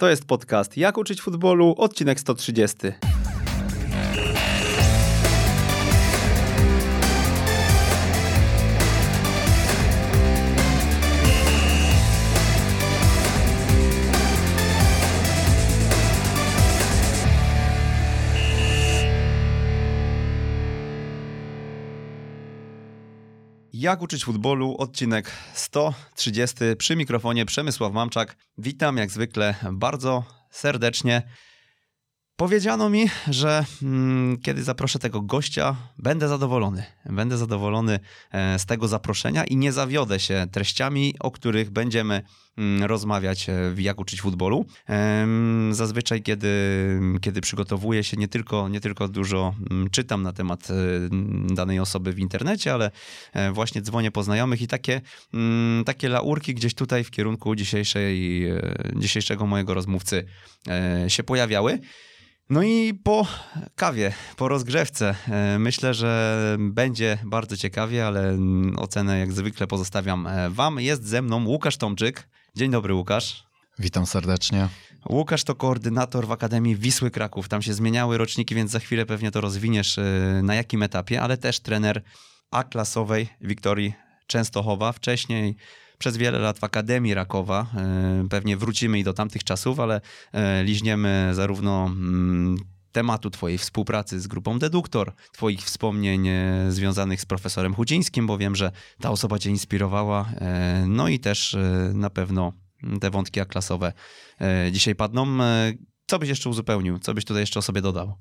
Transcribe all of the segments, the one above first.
To jest podcast Jak uczyć futbolu, odcinek 130. Jak uczyć futbolu, odcinek 130 przy mikrofonie Przemysław Mamczak. Witam jak zwykle bardzo serdecznie. Powiedziano mi, że mm, kiedy zaproszę tego gościa, będę zadowolony. Będę zadowolony e, z tego zaproszenia i nie zawiodę się treściami, o których będziemy mm, rozmawiać e, w Jak uczyć futbolu. E, zazwyczaj, kiedy, kiedy przygotowuję się, nie tylko, nie tylko dużo mm, czytam na temat e, danej osoby w internecie, ale e, właśnie dzwonię po znajomych i takie, mm, takie laurki gdzieś tutaj w kierunku dzisiejszej, dzisiejszego mojego rozmówcy się pojawiały. No i po kawie, po rozgrzewce e, myślę, że będzie bardzo ciekawie, ale ocenę jak zwykle pozostawiam e, wam. Jest ze mną Łukasz Tomczyk. Dzień dobry Łukasz. Witam serdecznie. Łukasz to koordynator w Akademii Wisły Kraków. Tam się zmieniały roczniki, więc za chwilę pewnie to rozwiniesz e, na jakim etapie, ale też trener A-klasowej Wiktorii Częstochowa. Wcześniej przez wiele lat w Akademii Rakowa. E, pewnie wrócimy i do tamtych czasów, ale e, liźniemy zarówno mm, tematu Twojej współpracy z grupą Deduktor, Twoich wspomnień e, związanych z profesorem Chudzińskim, bo wiem, że ta osoba Cię inspirowała. No i też na pewno te wątki klasowe dzisiaj padną. Co byś jeszcze uzupełnił? Co byś tutaj jeszcze o sobie dodał?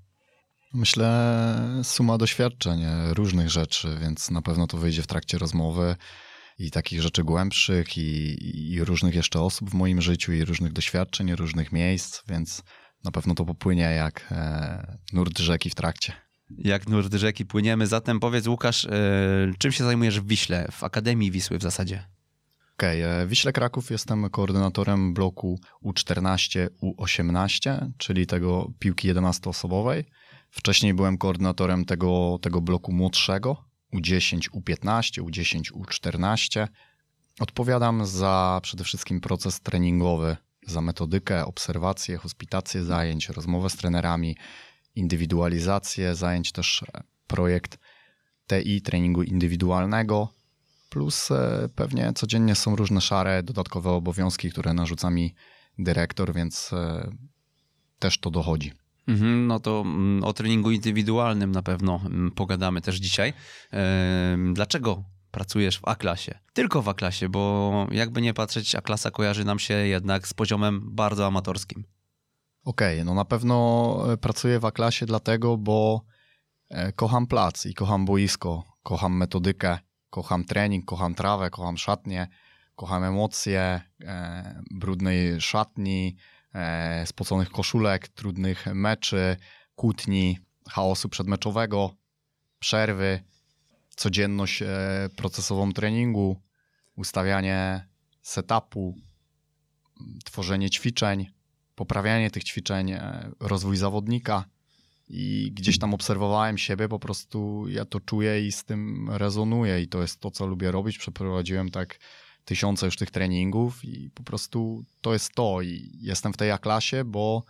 Myślę, suma doświadczeń, różnych rzeczy, więc na pewno to wyjdzie w trakcie rozmowy i takich rzeczy głębszych, i, i różnych jeszcze osób w moim życiu, i różnych doświadczeń, i różnych miejsc, więc na pewno to popłynie jak e, nurt rzeki w trakcie. Jak nurt rzeki płyniemy. Zatem powiedz, Łukasz, e, czym się zajmujesz w Wiśle, w Akademii Wisły w zasadzie? Okej, okay. E, Wiśle Kraków jestem koordynatorem bloku U14, U18, czyli tego piłki 11-osobowej. Wcześniej byłem koordynatorem tego, tego bloku młodszego, U10, U15, U10, U14. Odpowiadam za przede wszystkim proces treningowy, za metodykę, obserwację, hospitację zajęć, rozmowę z trenerami, indywidualizację zajęć, też e, projekt TI, treningu indywidualnego, plus e, pewnie codziennie są różne szare, dodatkowe obowiązki, które narzuca mi dyrektor, więc e, też to dochodzi. Mhm, no to mm, o treningu indywidualnym na pewno mm, pogadamy też dzisiaj. Dlaczego pracujesz w A-klasie? Tylko w A-klasie, bo jakby nie patrzeć, A-klasa kojarzy nam się jednak z poziomem bardzo amatorskim. Okej, okay, no na pewno e, pracuję w A-klasie dlatego, bo e, kocham plac i kocham boisko, kocham metodykę, kocham trening, kocham trawę, kocham szatnię, kocham emocje e, brudnej szatni, spoconych koszulek, trudnych meczy, kłótni, chaosu przedmeczowego, przerwy, codzienność e, procesową treningu, ustawianie setupu, tworzenie ćwiczeń, poprawianie tych ćwiczeń, e, rozwój zawodnika. I gdzieś tam obserwowałem siebie, po prostu ja to czuję i z tym rezonuję, i to jest to, co lubię robić. Przeprowadziłem tak tysiące już tych treningów i po prostu to jest to. I jestem w tej A-klasie, bo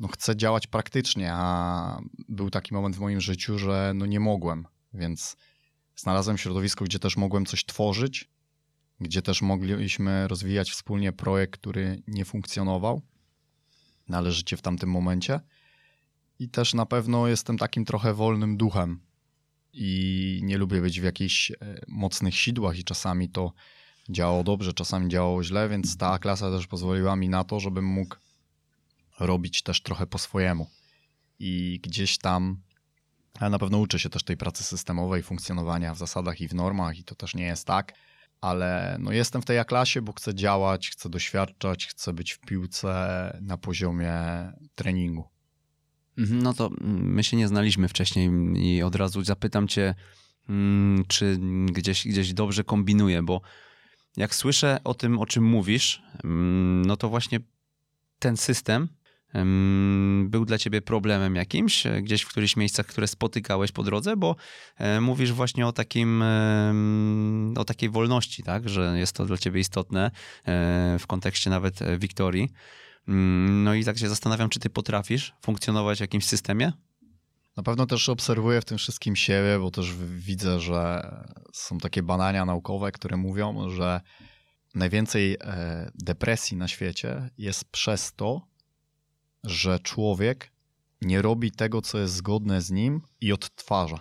no, chcę działać praktycznie, a był taki moment w moim życiu, że no, nie mogłem, więc znalazłem środowisko, gdzie też mogłem coś tworzyć, gdzie też mogliśmy rozwijać wspólnie projekt, który nie funkcjonował należycie w tamtym momencie. I też na pewno jestem takim trochę wolnym duchem i nie lubię być w jakichś e, mocnych sidłach i czasami to działało dobrze, czasami działało źle, więc ta klasa też pozwoliła mi na to, żebym mógł robić też trochę po swojemu. I gdzieś tam ja na pewno uczę się też tej pracy systemowej, funkcjonowania w zasadach i w normach, i to też nie jest tak, ale no jestem w tej A-klasie, bo chcę działać, chcę doświadczać, chcę być w piłce na poziomie treningu. Mhm, no to my się nie znaliśmy wcześniej i od razu zapytam cię, mm, czy gdzieś, gdzieś dobrze kombinuję, bo jak słyszę o tym, o czym mówisz, mm, no to właśnie ten system był dla ciebie problemem jakimś, e, gdzieś w którychś miejscach, które spotykałeś po drodze, bo e, mówisz właśnie o takim, o takiej wolności, tak, że jest to dla ciebie istotne e, w kontekście nawet Wiktorii. Mm, no i tak się zastanawiam, czy ty potrafisz funkcjonować w jakimś systemie? Na pewno też obserwuję w tym wszystkim siebie, bo też widzę, że są takie badania naukowe, które mówią, że najwięcej e, depresji na świecie jest przez to, że człowiek nie robi tego, co jest zgodne z nim i odtwarza.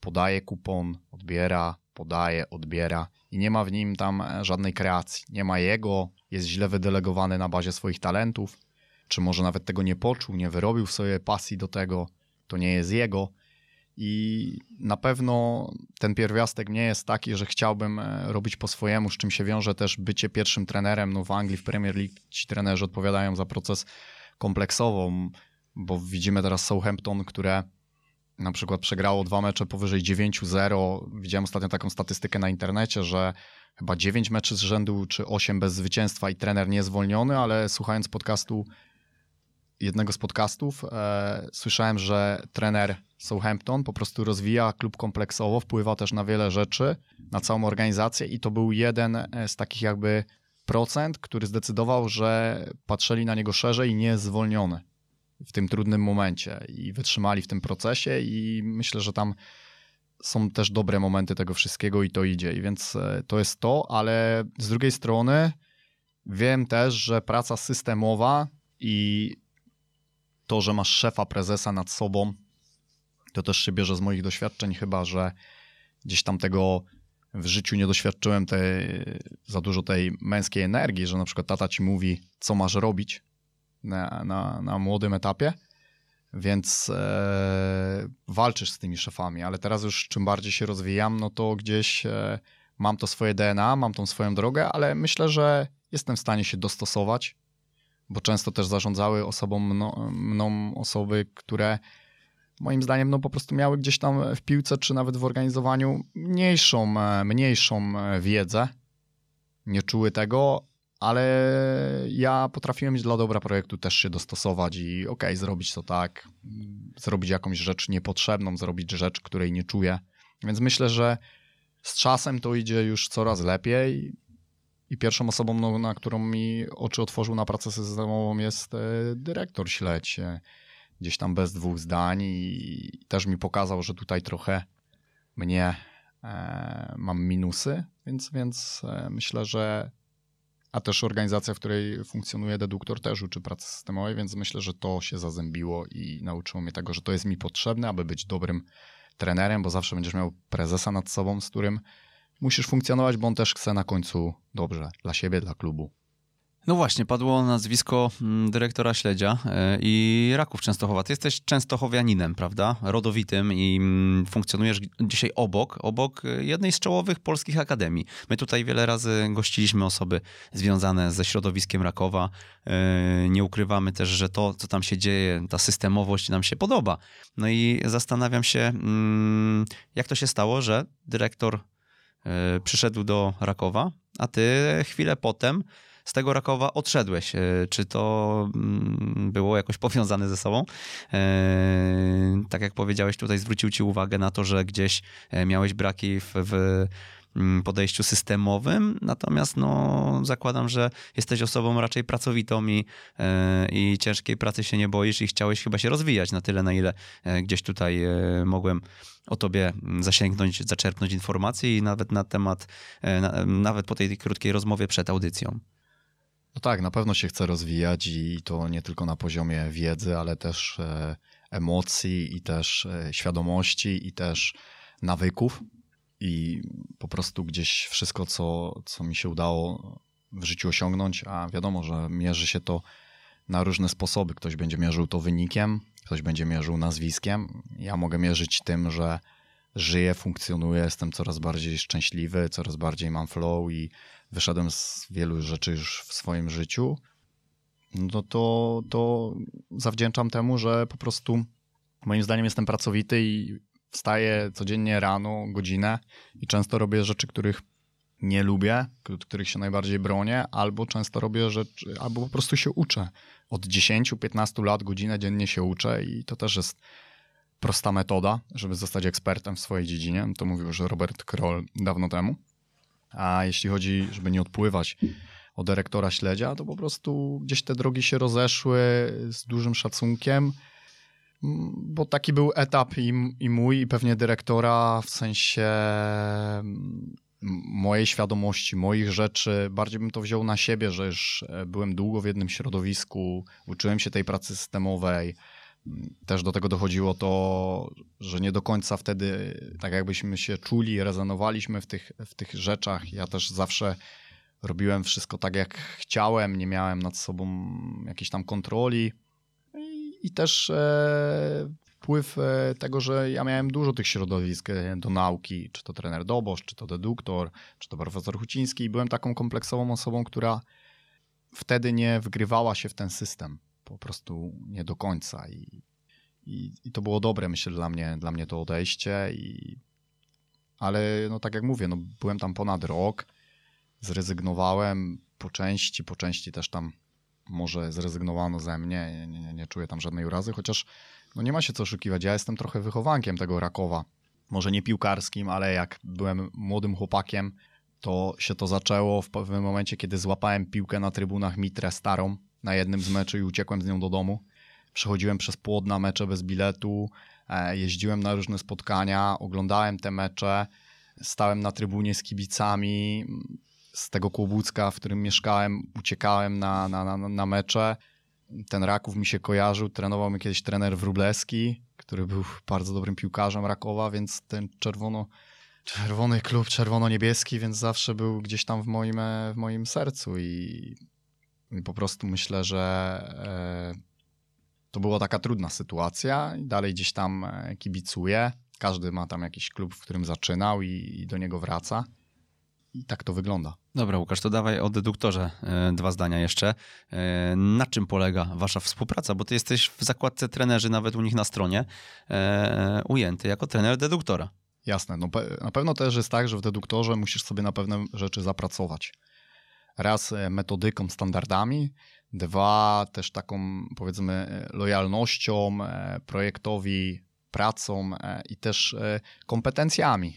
Podaje kupon, odbiera, podaje, odbiera i nie ma w nim tam e, żadnej kreacji. Nie ma jego, jest źle wydelegowany na bazie swoich talentów, czy może nawet tego nie poczuł, nie wyrobił w sobie pasji do tego, to nie jest jego. I na pewno ten pierwiastek nie jest taki, że chciałbym e, robić po swojemu, z czym się wiąże też bycie pierwszym trenerem. No w Anglii, w Premier League ci trenerzy odpowiadają za proces kompleksową, bo widzimy teraz Southampton, które na przykład przegrało dwa mecze powyżej 9-0. Widziałem ostatnio taką statystykę na internecie, że chyba 9 meczy z rzędu czy 8 bez zwycięstwa i trener nie zwolniony, ale słuchając podcastu jednego z podcastów e, słyszałem, że trener Southampton po prostu rozwija klub kompleksowo, wpływa też na wiele rzeczy, na całą organizację i to był jeden e, z takich jakby procent, który zdecydował, że patrzyli na niego szerzej i nie jest zwolniony w tym trudnym momencie i wytrzymali w tym procesie i myślę, że tam są też dobre momenty tego wszystkiego i to idzie. I więc e, to jest to, ale z drugiej strony wiem też, że praca systemowa i to, że masz szefa, prezesa nad sobą, to też się bierze z moich doświadczeń, chyba że gdzieś tam tego w życiu nie doświadczyłem za dużo tej męskiej energii, że na przykład tata ci mówi, co masz robić na, na, na młodym etapie, więc e, walczysz z tymi szefami, ale teraz już czym bardziej się rozwijam, no to gdzieś e, mam to swoje DNA, mam tą swoją drogę, ale myślę, że jestem w stanie się dostosować bo często też zarządzały osobą mną, mną osoby, które moim zdaniem no po prostu miały gdzieś tam w piłce czy nawet w organizowaniu mniejszą, e, mniejszą e, wiedzę, nie czuły tego, ale ja potrafiłem dla dobra projektu też się dostosować i okej, okay, zrobić to tak, zrobić jakąś rzecz niepotrzebną, zrobić rzecz, której nie czuję. Więc myślę, że z czasem to idzie już coraz lepiej. I pierwszą osobą, no, na którą mi oczy otworzył na pracę systemową jest e, dyrektor Śledź. Gdzieś tam bez dwóch zdań i też mi pokazał, że tutaj trochę mnie e, mam minusy, więc, więc e, myślę, że a też organizacja, w której funkcjonuje deduktor też uczy pracy systemowej, więc myślę, że to się zazębiło i nauczyło mnie tego, że to jest mi potrzebne, aby być dobrym trenerem, bo zawsze będziesz miał prezesa nad sobą, z którym musisz funkcjonować, bo on też chce na końcu dobrze dla siebie, dla klubu. No właśnie, padło nazwisko mm, dyrektora Śledzia e, i Raków Częstochowa. Ty jesteś częstochowianinem, prawda? Rodowitym i mm, funkcjonujesz dzisiaj obok, obok jednej z czołowych polskich akademii. My tutaj wiele razy gościliśmy osoby związane ze środowiskiem Rakowa. E, nie ukrywamy też, że to, co tam się dzieje, ta systemowość nam się podoba. No i zastanawiam się, mm, jak to się stało, że dyrektor przyszedł do Rakowa, a ty chwilę potem z tego Rakowa odszedłeś. E, czy to mm, było jakoś powiązane ze sobą? E, tak jak powiedziałeś, tutaj zwrócił ci uwagę na to, że gdzieś miałeś braki w, w podejściu systemowym, natomiast no, zakładam, że jesteś osobą raczej pracowitą i, i ciężkiej pracy się nie boisz i chciałeś chyba się rozwijać na tyle, na ile gdzieś tutaj mogłem o tobie zasięgnąć, zaczerpnąć informacji i nawet na temat, e, nawet po tej krótkiej rozmowie przed audycją. No tak, na pewno się chce rozwijać i to nie tylko na poziomie wiedzy, ale też e, emocji i też e, świadomości i też nawyków i po prostu gdzieś wszystko, co, co mi się udało w życiu osiągnąć, a wiadomo, że mierzy się to na różne sposoby. Ktoś będzie mierzył to wynikiem, ktoś będzie mierzył nazwiskiem. Ja mogę mierzyć tym, że żyję, funkcjonuję, jestem coraz bardziej szczęśliwy, coraz bardziej mam flow i wyszedłem z wielu rzeczy już w swoim życiu. No to, to zawdzięczam temu, że po prostu moim zdaniem jestem pracowity i wstaję codziennie rano, godzinę i często robię rzeczy, których nie lubię, których się najbardziej bronię, albo często robię rzeczy, albo po prostu się uczę od 10-15 lat godzinę dziennie się uczę i to też jest prosta metoda, żeby zostać ekspertem w swojej dziedzinie. To mówił już Robert Kroll dawno temu. A jeśli chodzi, żeby nie odpływać o dyrektora śledzia, to po prostu gdzieś te drogi się rozeszły z dużym szacunkiem, bo taki był etap i, i mój, i pewnie dyrektora w sensie mojej świadomości, moich rzeczy. Bardziej bym to wziął na siebie, że już e, byłem długo w jednym środowisku, uczyłem się tej pracy systemowej. Mm, też do tego dochodziło to, że nie do końca wtedy, tak jakbyśmy się czuli, rezonowaliśmy w tych, w tych rzeczach. Ja też zawsze robiłem wszystko tak, jak chciałem, nie miałem nad sobą jakiejś tam kontroli. I, też e, wpływ e, tego, że ja miałem dużo tych środowisk e, do nauki, czy to trener Dobosz, czy to deduktor, czy to profesor Huciński i byłem taką kompleksową osobą, która wtedy nie wgrywała się w ten system, po prostu nie do końca. I, i, i to było dobre, myślę, dla mnie, dla mnie to odejście i ale no tak jak mówię, no byłem tam ponad rok, zrezygnowałem po części, po części też tam może zrezygnowano ze mnie, nie, nie, nie czuję tam żadnej urazy, chociaż no nie ma się co oszukiwać. Ja jestem trochę wychowankiem tego Rakowa. Może nie piłkarskim, ale jak byłem młodym chłopakiem, to się to zaczęło w pewnym momencie, kiedy złapałem piłkę na trybunach Mitre starą na jednym z meczy i uciekłem z nią do domu. Przechodziłem przez płot na mecze bez biletu, e, jeździłem na różne spotkania, oglądałem te mecze, stałem na trybunie z kibicami. Z tego Kłobucka, w którym mieszkałem, uciekałem na, na, na, na mecze ten Raków mi się kojarzył. Trenował mnie kiedyś trener Wróblewski, który był bardzo dobrym piłkarzem Rakowa, więc ten czerwono, czerwony klub, czerwono-niebieski, więc zawsze był gdzieś tam w moim, w moim sercu i, i po prostu myślę, że e, to była taka trudna sytuacja i dalej gdzieś tam e, kibicuję. Każdy ma tam jakiś klub, w którym zaczynał i, i do niego wraca. I tak to wygląda. Dobra, Łukasz, to dawaj o deduktorze e, dwa zdania jeszcze. E, na czym polega wasza współpraca? Bo ty jesteś w zakładce trenerzy, nawet u nich na stronie, e, ujęty jako trener deduktora. Jasne. No, na pewno też jest tak, że w deduktorze musisz sobie na pewne rzeczy zapracować. Raz metodyką, standardami, dwa też taką powiedzmy lojalnością projektowi, pracą i też kompetencjami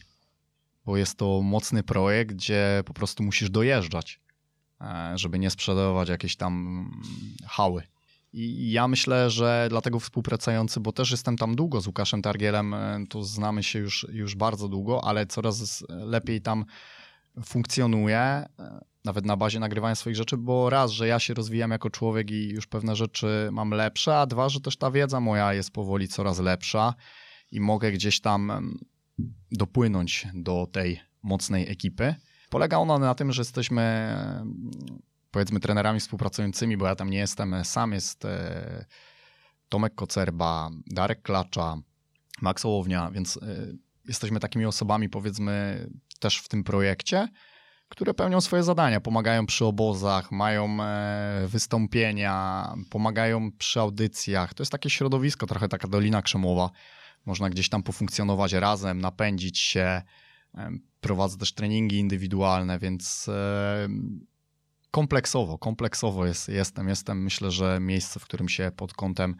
bo jest to mocny projekt, gdzie po prostu musisz dojeżdżać, e, żeby nie sprzedawać jakieś tam hały. I ja myślę, że dlatego współpracujący, bo też jestem tam długo z Łukaszem Targielem, e, to znamy się już, już bardzo długo, ale coraz lepiej tam funkcjonuje, e, nawet na bazie nagrywania swoich rzeczy, bo raz, że ja się rozwijam jako człowiek i już pewne rzeczy mam lepsze, a dwa, że też ta wiedza moja jest powoli coraz lepsza i mogę gdzieś tam dopłynąć do tej mocnej ekipy. Polega ona na tym, że jesteśmy powiedzmy trenerami współpracującymi, bo ja tam nie jestem sam, jest e, Tomek Kocerba, Darek Klacza, Max Ołownia, więc e, jesteśmy takimi osobami powiedzmy też w tym projekcie, które pełnią swoje zadania, pomagają przy obozach, mają e, wystąpienia, pomagają przy audycjach. To jest takie środowisko, trochę taka Dolina Krzemowa, można gdzieś tam pofunkcjonować razem, napędzić się. Prowadzę też treningi indywidualne, więc kompleksowo, kompleksowo jest, jestem. Jestem, myślę, że miejsce, w którym się pod kątem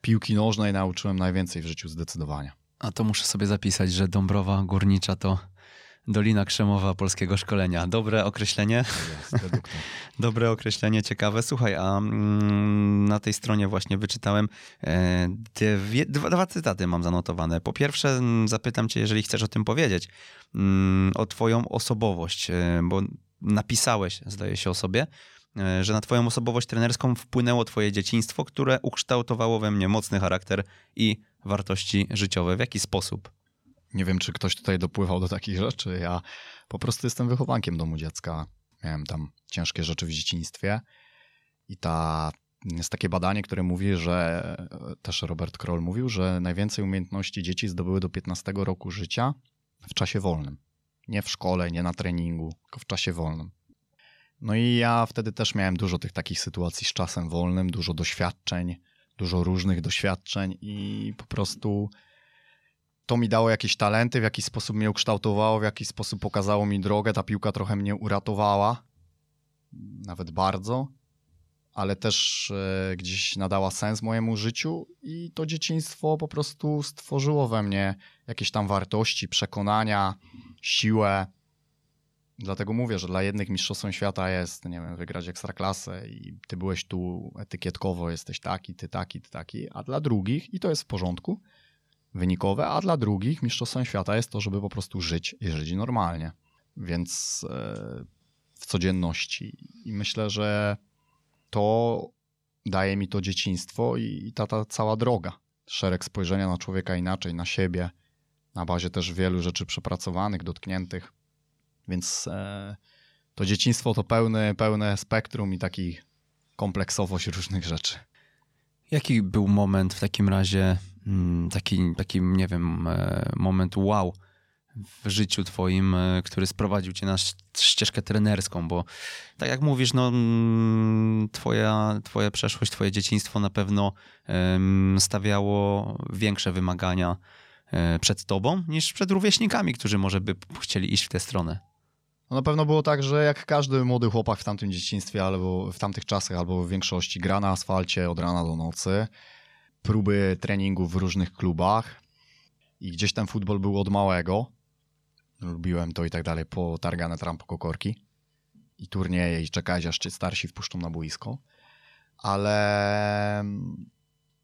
piłki nożnej nauczyłem najwięcej w życiu zdecydowanie. A to muszę sobie zapisać, że Dąbrowa Górnicza to Dolina Krzemowa polskiego szkolenia. Dobre określenie? Dobre określenie, ciekawe. Słuchaj, a mm, na tej stronie właśnie wyczytałem e, dwie, dwa, dwa, cytaty mam zanotowane. Po pierwsze zapytam cię, jeżeli chcesz o tym powiedzieć, mm, o twoją osobowość, e, bo napisałeś, zdaje się o sobie, e, że na twoją osobowość trenerską wpłynęło twoje dzieciństwo, które ukształtowało we mnie mocny charakter i wartości życiowe. W jaki sposób? Nie wiem, czy ktoś tutaj dopływał do takich rzeczy. Ja po prostu jestem wychowankiem domu dziecka. Miałem tam ciężkie rzeczy w dzieciństwie i ta jest takie badanie, które mówi, że też Robert Kroll mówił, że najwięcej umiejętności dzieci zdobyły do 15 roku życia w czasie wolnym. Nie w szkole, nie na treningu, tylko w czasie wolnym. No i ja wtedy też miałem dużo tych takich sytuacji z czasem wolnym, dużo doświadczeń, dużo różnych doświadczeń i po prostu to mi dało jakieś talenty, w jakiś sposób mnie ukształtowało, w jakiś sposób pokazało mi drogę. Ta piłka trochę mnie uratowała, nawet bardzo, ale też e, gdzieś nadała sens mojemu życiu i to dzieciństwo po prostu stworzyło we mnie jakieś tam wartości, przekonania, siłę. Dlatego mówię, że dla jednych mistrzostwem świata jest, nie wiem, wygrać ekstraklasę i ty byłeś tu etykietkowo, jesteś taki, ty taki, ty taki, a dla drugich, i to jest w porządku, wynikowe, a dla drugich mistrzostwem świata jest to, żeby po prostu żyć i żyć normalnie. Więc e, w codzienności. I myślę, że to daje mi to dzieciństwo i ta, ta cała droga. Szereg spojrzenia na człowieka inaczej, na siebie, na bazie też wielu rzeczy przepracowanych, dotkniętych. Więc e, to dzieciństwo to pełne, pełne spektrum i taki kompleksowość różnych rzeczy. Jaki był moment w takim razie, taki, taki nie wiem, e, moment wow w życiu twoim, e, który sprowadził cię na ścieżkę trenerską, bo tak jak mówisz, no mm, twoja, twoja przeszłość, twoje dzieciństwo na pewno stawiało większe wymagania e, przed tobą niż przed rówieśnikami, którzy może by chcieli iść w tę stronę. No na pewno było tak, że jak każdy młody chłopak w tamtym dzieciństwie albo w tamtych czasach, albo w większości gra na asfalcie od rana do nocy, próby treningów w różnych klubach i gdzieś ten futbol był od małego. Lubiłem to i tak dalej, potargane trampo kokorki i turnieje i czekać aż cię starsi wpuszczą na boisko. Ale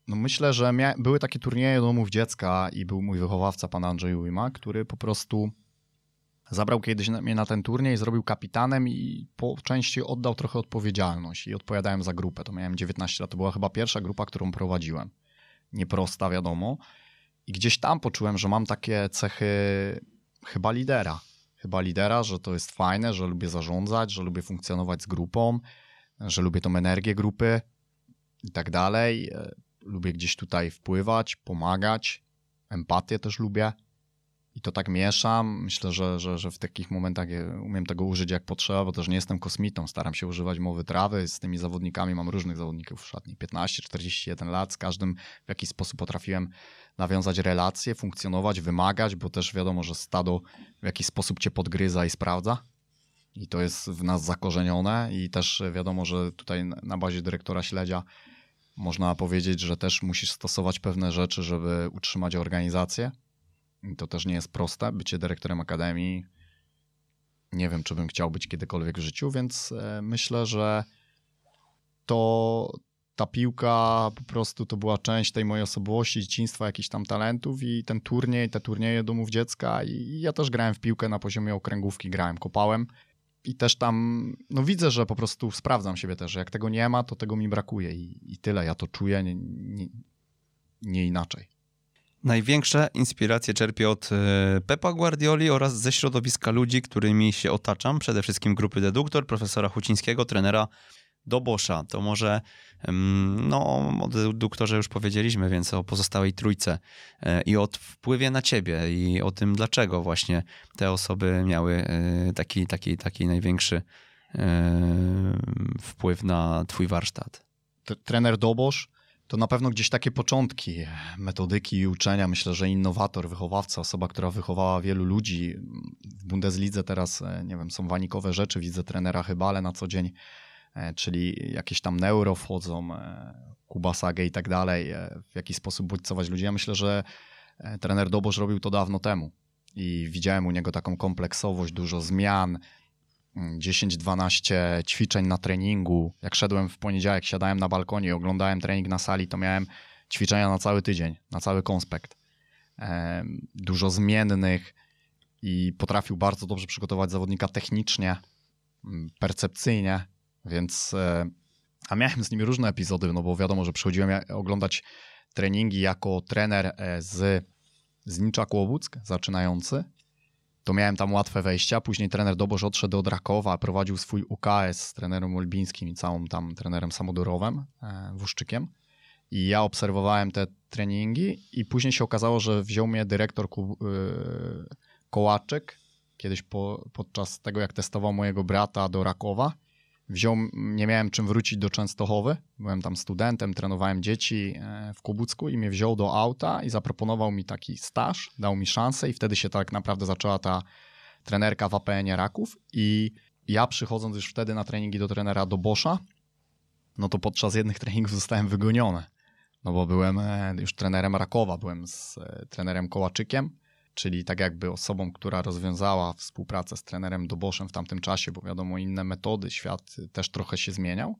no myślę, że były takie turnieje domów dziecka i był mój wychowawca, pan Andrzej Ujma, który po prostu Zabrał kiedyś mnie na ten turniej, zrobił kapitanem i po części oddał trochę odpowiedzialność i odpowiadałem za grupę. To miałem 19 lat, to była chyba pierwsza grupa, którą prowadziłem. Nieprosta, wiadomo. I gdzieś tam poczułem, że mam takie cechy chyba lidera. Chyba lidera, że to jest fajne, że lubię zarządzać, że lubię funkcjonować z grupą, że lubię tą energię grupy i tak dalej. E, lubię gdzieś tutaj wpływać, pomagać. Empatię też lubię i to tak mieszam. Myślę, że, że, że w takich momentach umiem tego użyć jak potrzeba, bo też nie jestem kosmitą. Staram się używać mowy trawy. Z tymi zawodnikami mam różnych zawodników w szatni. 15, 41 lat. Z każdym w jakiś sposób potrafiłem nawiązać relacje, funkcjonować, wymagać, bo też wiadomo, że stado w jakiś sposób cię podgryza i sprawdza. I to jest w nas zakorzenione. I też wiadomo, że tutaj na bazie dyrektora śledzia można powiedzieć, że też musisz stosować pewne rzeczy, żeby utrzymać organizację to też nie jest proste, bycie dyrektorem akademii. Nie wiem, czy bym chciał być kiedykolwiek w życiu, więc e, myślę, że to ta piłka po prostu to była część tej mojej osobowości, dzieciństwa, jakichś tam talentów i ten turniej, te turnieje domów dziecka i ja też grałem w piłkę na poziomie okręgówki, grałem, kopałem i też tam, no widzę, że po prostu sprawdzam siebie też, że jak tego nie ma, to tego mi brakuje i, i tyle, ja to czuję, nie, nie, nie inaczej. Największe inspiracje czerpię od e, Pepa Guardioli oraz ze środowiska ludzi, którymi się otaczam, przede wszystkim grupy Deduktor, profesora Hucińskiego, trenera Dobosza. To może, no o deduktorze już powiedzieliśmy, więc o pozostałej trójce e, i o wpływie na ciebie i o tym, dlaczego właśnie te osoby miały e, taki, taki, taki największy wpływ na twój warsztat. Trener Dobosz to na pewno gdzieś takie początki metodyki i uczenia. Myślę, że innowator, wychowawca, osoba, która wychowała wielu ludzi. W Bundeslidze teraz, e, nie wiem, są wanikowe rzeczy. Widzę trenera Chybale na co dzień, e, czyli jakieś tam neuro wchodzą, e, Kubasagę i tak dalej, w jaki sposób bodźcować ludzi. Ja myślę, że trener Dobosz robił to dawno temu i widziałem u niego taką kompleksowość, dużo zmian, 10-12 ćwiczeń na treningu. Jak szedłem w poniedziałek, siadałem na balkonie i oglądałem trening na sali, to miałem ćwiczenia na cały tydzień, na cały konspekt. Dużo zmiennych i potrafił bardzo dobrze przygotować zawodnika technicznie, mm, percepcyjnie, więc e, a miałem z nimi różne epizody, no bo wiadomo, że przychodziłem oglądać treningi jako trener e, z, z Nicza Kłobuck, zaczynający, to miałem tam łatwe wejścia. Później trener Dobosz odszedł od Rakowa, prowadził swój UKS z trenerem Olbińskim i całym tam trenerem Samodorowem, e, Wuszczykiem. I ja obserwowałem te treningi i później się okazało, że wziął mnie dyrektor Ku, yy, Kołaczyk, kiedyś po, podczas tego, jak testował mojego brata do Rakowa wziął, nie miałem czym wrócić do Częstochowy, byłem tam studentem, trenowałem dzieci e, w Kubucku i mnie wziął do auta i zaproponował mi taki staż, dał mi szansę i wtedy się tak naprawdę zaczęła ta trenerka w APN Raków. I ja przychodząc już wtedy na treningi do trenera do Boscha, no to podczas jednych treningów zostałem wygoniony, no bo byłem e, już trenerem Rakowa, byłem z e, trenerem Kołaczykiem, czyli tak jakby osobą, która rozwiązała współpracę z trenerem Doboszem w tamtym czasie, bo wiadomo, inne metody, świat też trochę się zmieniał.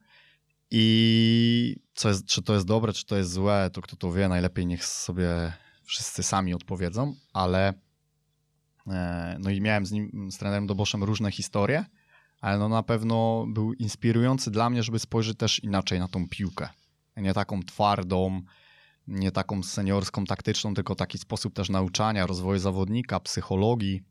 I co jest, czy to jest dobre, czy to jest złe, to kto to wie, najlepiej niech sobie wszyscy sami odpowiedzą, ale e, no i miałem z nim, z trenerem Doboszem różne historie, ale no na pewno był inspirujący dla mnie, żeby spojrzeć też inaczej na tą piłkę. Nie taką twardą, nie taką seniorską, taktyczną, tylko taki sposób też nauczania, rozwoju zawodnika, psychologii,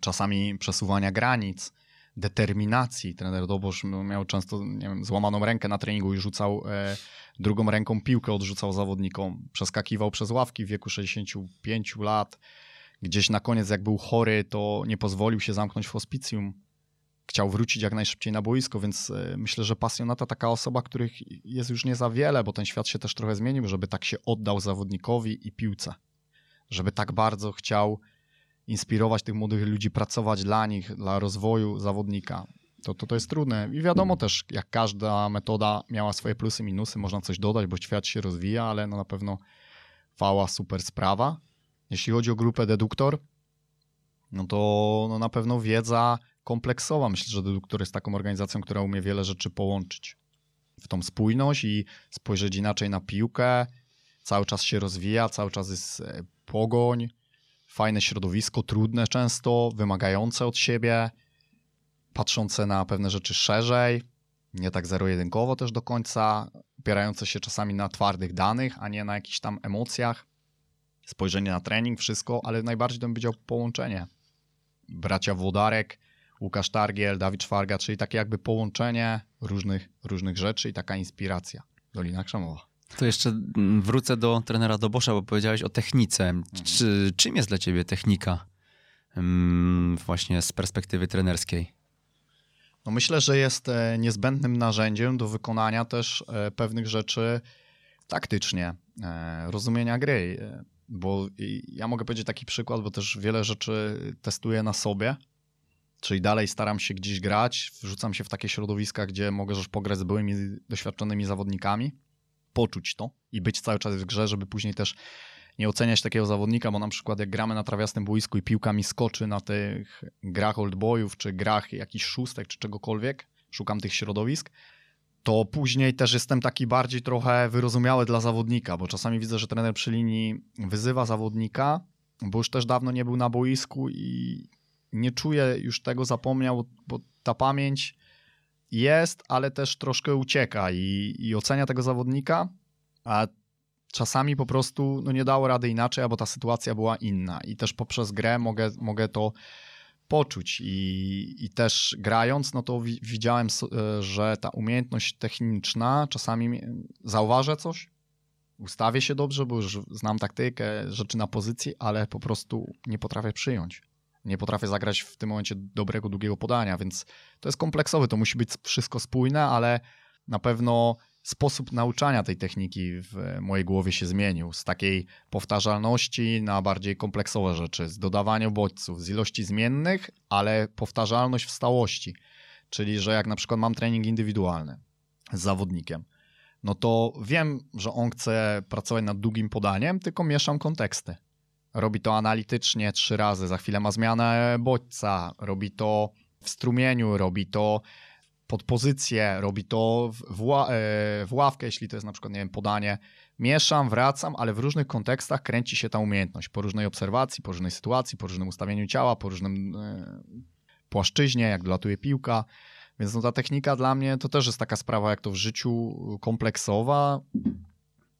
czasami przesuwania granic, determinacji. Trener Dobosz miał często nie wiem, złamaną rękę na treningu i rzucał e, drugą ręką piłkę, odrzucał zawodnikom. Przeskakiwał przez ławki w wieku 65 lat. Gdzieś na koniec, jak był chory, to nie pozwolił się zamknąć w hospicjum chciał wrócić jak najszybciej na boisko, więc e, myślę, że pasjonata taka osoba, których jest już nie za wiele, bo ten świat się też trochę zmienił, żeby tak się oddał zawodnikowi i piłce. Żeby tak bardzo chciał inspirować tych młodych ludzi, pracować dla nich, dla rozwoju zawodnika. To, to, to jest trudne. I wiadomo też, jak każda metoda miała swoje plusy, minusy, można coś dodać, bo świat się rozwija, ale no na pewno fała super sprawa. Jeśli chodzi o grupę deduktor, no to no na pewno wiedza kompleksowa. Myślę, że Deduktor jest taką organizacją, która umie wiele rzeczy połączyć w tą spójność i spojrzeć inaczej na piłkę. Cały czas się rozwija, cały czas jest e, pogoń, fajne środowisko, trudne często, wymagające od siebie, patrzące na pewne rzeczy szerzej, nie tak zero-jedynkowo też do końca, opierające się czasami na twardych danych, a nie na jakichś tam emocjach. Spojrzenie na trening, wszystko, ale najbardziej to bym powiedział połączenie. Bracia Włodarek, Łukasz Targiel, Dawid Szwarga, czyli takie jakby połączenie różnych, różnych rzeczy i taka inspiracja. Dolina Krzemowa. To jeszcze mm, wrócę do trenera Dobosza, bo powiedziałeś o technice. Mhm. Czy, czym jest dla ciebie technika mm, właśnie z perspektywy trenerskiej? No myślę, że jest e, niezbędnym narzędziem do wykonania też e, pewnych rzeczy taktycznie, e, rozumienia gry. Bo ja mogę powiedzieć taki przykład, bo też wiele rzeczy testuję na sobie Czyli dalej staram się gdzieś grać, wrzucam się w takie środowiska, gdzie mogę już pograć z byłymi doświadczonymi zawodnikami, poczuć to i być cały czas w grze, żeby później też nie oceniać takiego zawodnika, bo na przykład jak gramy na trawiastym boisku i piłka mi skoczy na tych grach oldboyów, czy grach jakichś szóstek, czy czegokolwiek, szukam tych środowisk, to później też jestem taki bardziej trochę wyrozumiały dla zawodnika, bo czasami widzę, że trener przy linii wyzywa zawodnika, bo już też dawno nie był na boisku i nie czuję już tego, zapomniał, bo ta pamięć jest, ale też troszkę ucieka i, i ocenia tego zawodnika, a czasami po prostu no, nie dało rady inaczej, albo ta sytuacja była inna. I też poprzez grę mogę, mogę to poczuć. I, I też grając, no to widziałem, e, że ta umiejętność techniczna czasami zauważę coś, ustawię się dobrze, bo już znam taktykę, rzeczy na pozycji, ale po prostu nie potrafię przyjąć nie potrafię zagrać w tym momencie dobrego, długiego podania, więc to jest kompleksowe, to musi być wszystko spójne, ale na pewno sposób nauczania tej techniki w mojej głowie się zmienił. Z takiej powtarzalności na bardziej kompleksowe rzeczy, z dodawania bodźców, z ilości zmiennych, ale powtarzalność w stałości. Czyli, że jak na przykład mam trening indywidualny z zawodnikiem, no to wiem, że on chce pracować nad długim podaniem, tylko mieszam konteksty. Robi to analitycznie trzy razy, za chwilę ma zmianę bodźca, robi to w strumieniu, robi to pod pozycję, robi to w, ła, e, w ławkę, jeśli to jest na przykład, nie wiem, podanie. Mieszam, wracam, ale w różnych kontekstach kręci się ta umiejętność. Po różnej obserwacji, po różnej sytuacji, po różnym ustawieniu ciała, po różnym e, płaszczyźnie, jak dolatuje piłka. Więc no, ta technika dla mnie to też jest taka sprawa, jak to w życiu kompleksowa,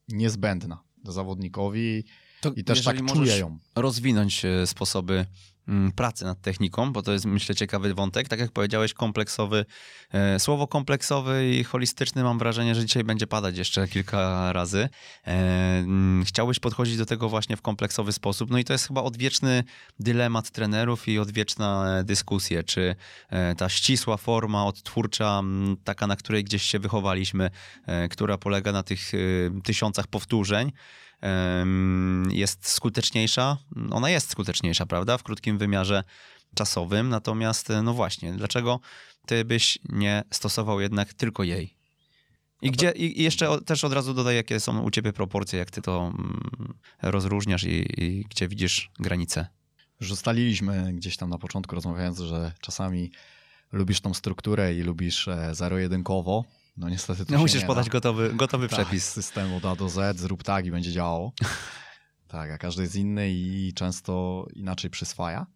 niezbędna zawodnikowi to I też tak czuję ją. rozwinąć e, sposoby mm, pracy nad techniką, bo to jest myślę ciekawy wątek. Tak jak powiedziałeś, kompleksowy, e, słowo kompleksowy i holistyczny mam wrażenie, że dzisiaj będzie padać jeszcze kilka razy. E, mm, chciałbyś podchodzić do tego właśnie w kompleksowy sposób, no i to jest chyba odwieczny dylemat trenerów i odwieczna dyskusja, czy ta ścisła forma odtwórcza, taka na której gdzieś się wychowaliśmy, która polega na tych tysiącach powtórzeń, jest skuteczniejsza. Ona jest skuteczniejsza, prawda, w krótkim wymiarze czasowym. Natomiast, no właśnie, dlaczego ty byś nie stosował jednak tylko jej? I, gdzie, I jeszcze też od razu dodaj, jakie są u ciebie proporcje, jak ty to mm, rozróżniasz i, i gdzie widzisz granice. Już ustaliliśmy gdzieś tam na początku rozmawiając, że czasami lubisz tą strukturę i lubisz e, zero-jedynkowo. No niestety to no, musisz nie podać da. gotowy, gotowy tak, przepis. system od A do Z, zrób tak i będzie działało. tak, a każdy jest inny i często inaczej przyswaja.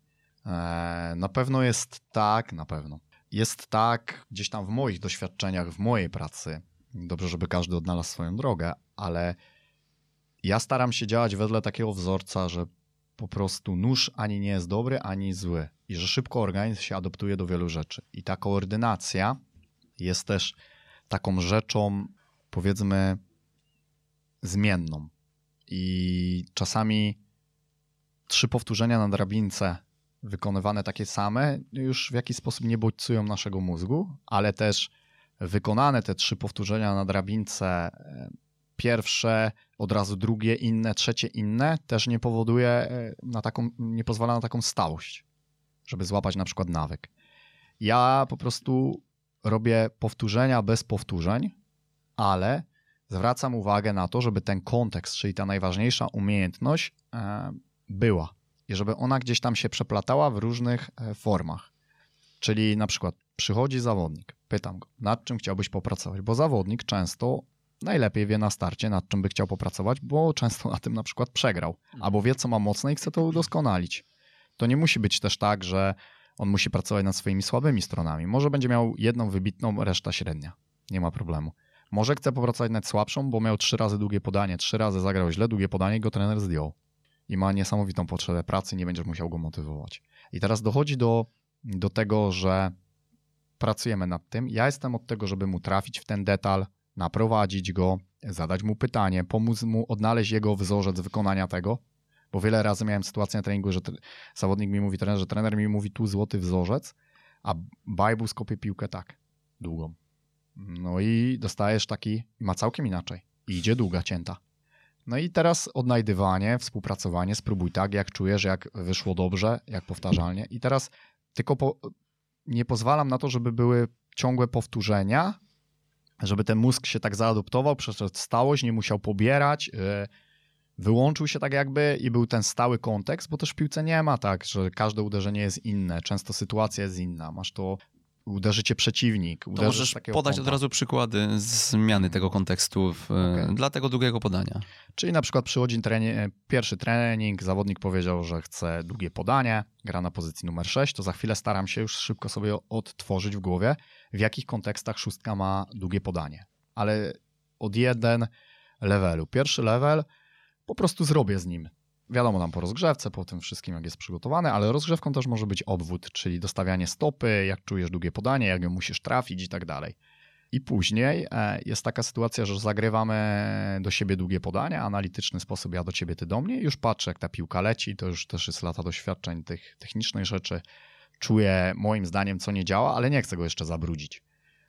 E, na pewno jest tak, na pewno. Jest tak gdzieś tam w moich doświadczeniach, w mojej pracy. Dobrze, żeby każdy odnalazł swoją drogę, ale ja staram się działać wedle takiego wzorca, że po prostu nóż ani nie jest dobry, ani zły. I że szybko organizm się adoptuje do wielu rzeczy. I ta koordynacja jest też taką rzeczą, powiedzmy, zmienną. I czasami trzy powtórzenia na drabince wykonywane takie same już w jakiś sposób nie bodźcują naszego mózgu, ale też wykonane te trzy powtórzenia na drabince, e, pierwsze, od razu drugie, inne, trzecie, inne, też nie powoduje e, na taką, nie pozwala na taką stałość, żeby złapać na przykład nawyk. Ja po prostu robię powtórzenia bez powtórzeń, ale zwracam uwagę na to, żeby ten kontekst, czyli ta najważniejsza umiejętność e, była i żeby ona gdzieś tam się przeplatała w różnych e, formach. Czyli na przykład przychodzi zawodnik, pytam go, nad czym chciałbyś popracować, bo zawodnik często najlepiej wie na starcie, nad czym by chciał popracować, bo często na tym na przykład przegrał, albo wie, co ma mocne i chce to udoskonalić. To nie musi być też tak, że on musi pracować nad swoimi słabymi stronami. Może będzie miał jedną wybitną, reszta średnia. Nie ma problemu. Może chce popracować nad słabszą, bo miał trzy razy długie podanie, trzy razy zagrał źle długie podanie i go trener zdjął. I ma niesamowitą potrzebę pracy, nie będziesz musiał go motywować. I teraz dochodzi do, do tego, że pracujemy nad tym. Ja jestem od tego, żeby mu trafić w ten detal, naprowadzić go, zadać mu pytanie, pomóc mu odnaleźć jego wzorzec wykonania tego, bo wiele razy miałem sytuację na treningu, że zawodnik mi mówi, trener, że trener mi mówi tu złoty wzorzec, a Bible skopie piłkę tak, długą. No i dostajesz taki, ma całkiem inaczej. Idzie długa cięta. No i teraz odnajdywanie, współpracowanie, spróbuj tak, jak czujesz, jak wyszło dobrze, jak powtarzalnie. I teraz tylko po, nie pozwalam na to, żeby były ciągłe powtórzenia, żeby ten mózg się tak zaadoptował, przeszedł stałość, nie musiał pobierać, yy, wyłączył się tak jakby i był ten stały kontekst, bo też w piłce nie ma tak, że każde uderzenie jest inne, często sytuacja jest inna. Masz to uderzy cię przeciwnik. To możesz podać od razu przykłady zmiany tego kontekstu w, okay. dla tego długiego podania. Czyli na przykład przychodzi trening, pierwszy trening, zawodnik powiedział, że chce długie podanie, gra na pozycji numer 6, to za chwilę staram się już szybko sobie odtworzyć w głowie, w jakich kontekstach szóstka ma długie podanie. Ale od jeden levelu. Pierwszy level po prostu zrobię z nim Wiadomo, tam po rozgrzewce, po tym wszystkim, jak jest przygotowane, ale rozgrzewką też może być obwód, czyli dostawianie stopy, jak czujesz długie podanie, jak ją musisz trafić i tak dalej. I później e, jest taka sytuacja, że zagrywamy do siebie długie podania, analityczny sposób, ja do ciebie, ty do mnie, już patrzę, jak ta piłka leci, to już też jest lata doświadczeń tych technicznych rzeczy. Czuję moim zdaniem, co nie działa, ale nie chcę go jeszcze zabrudzić.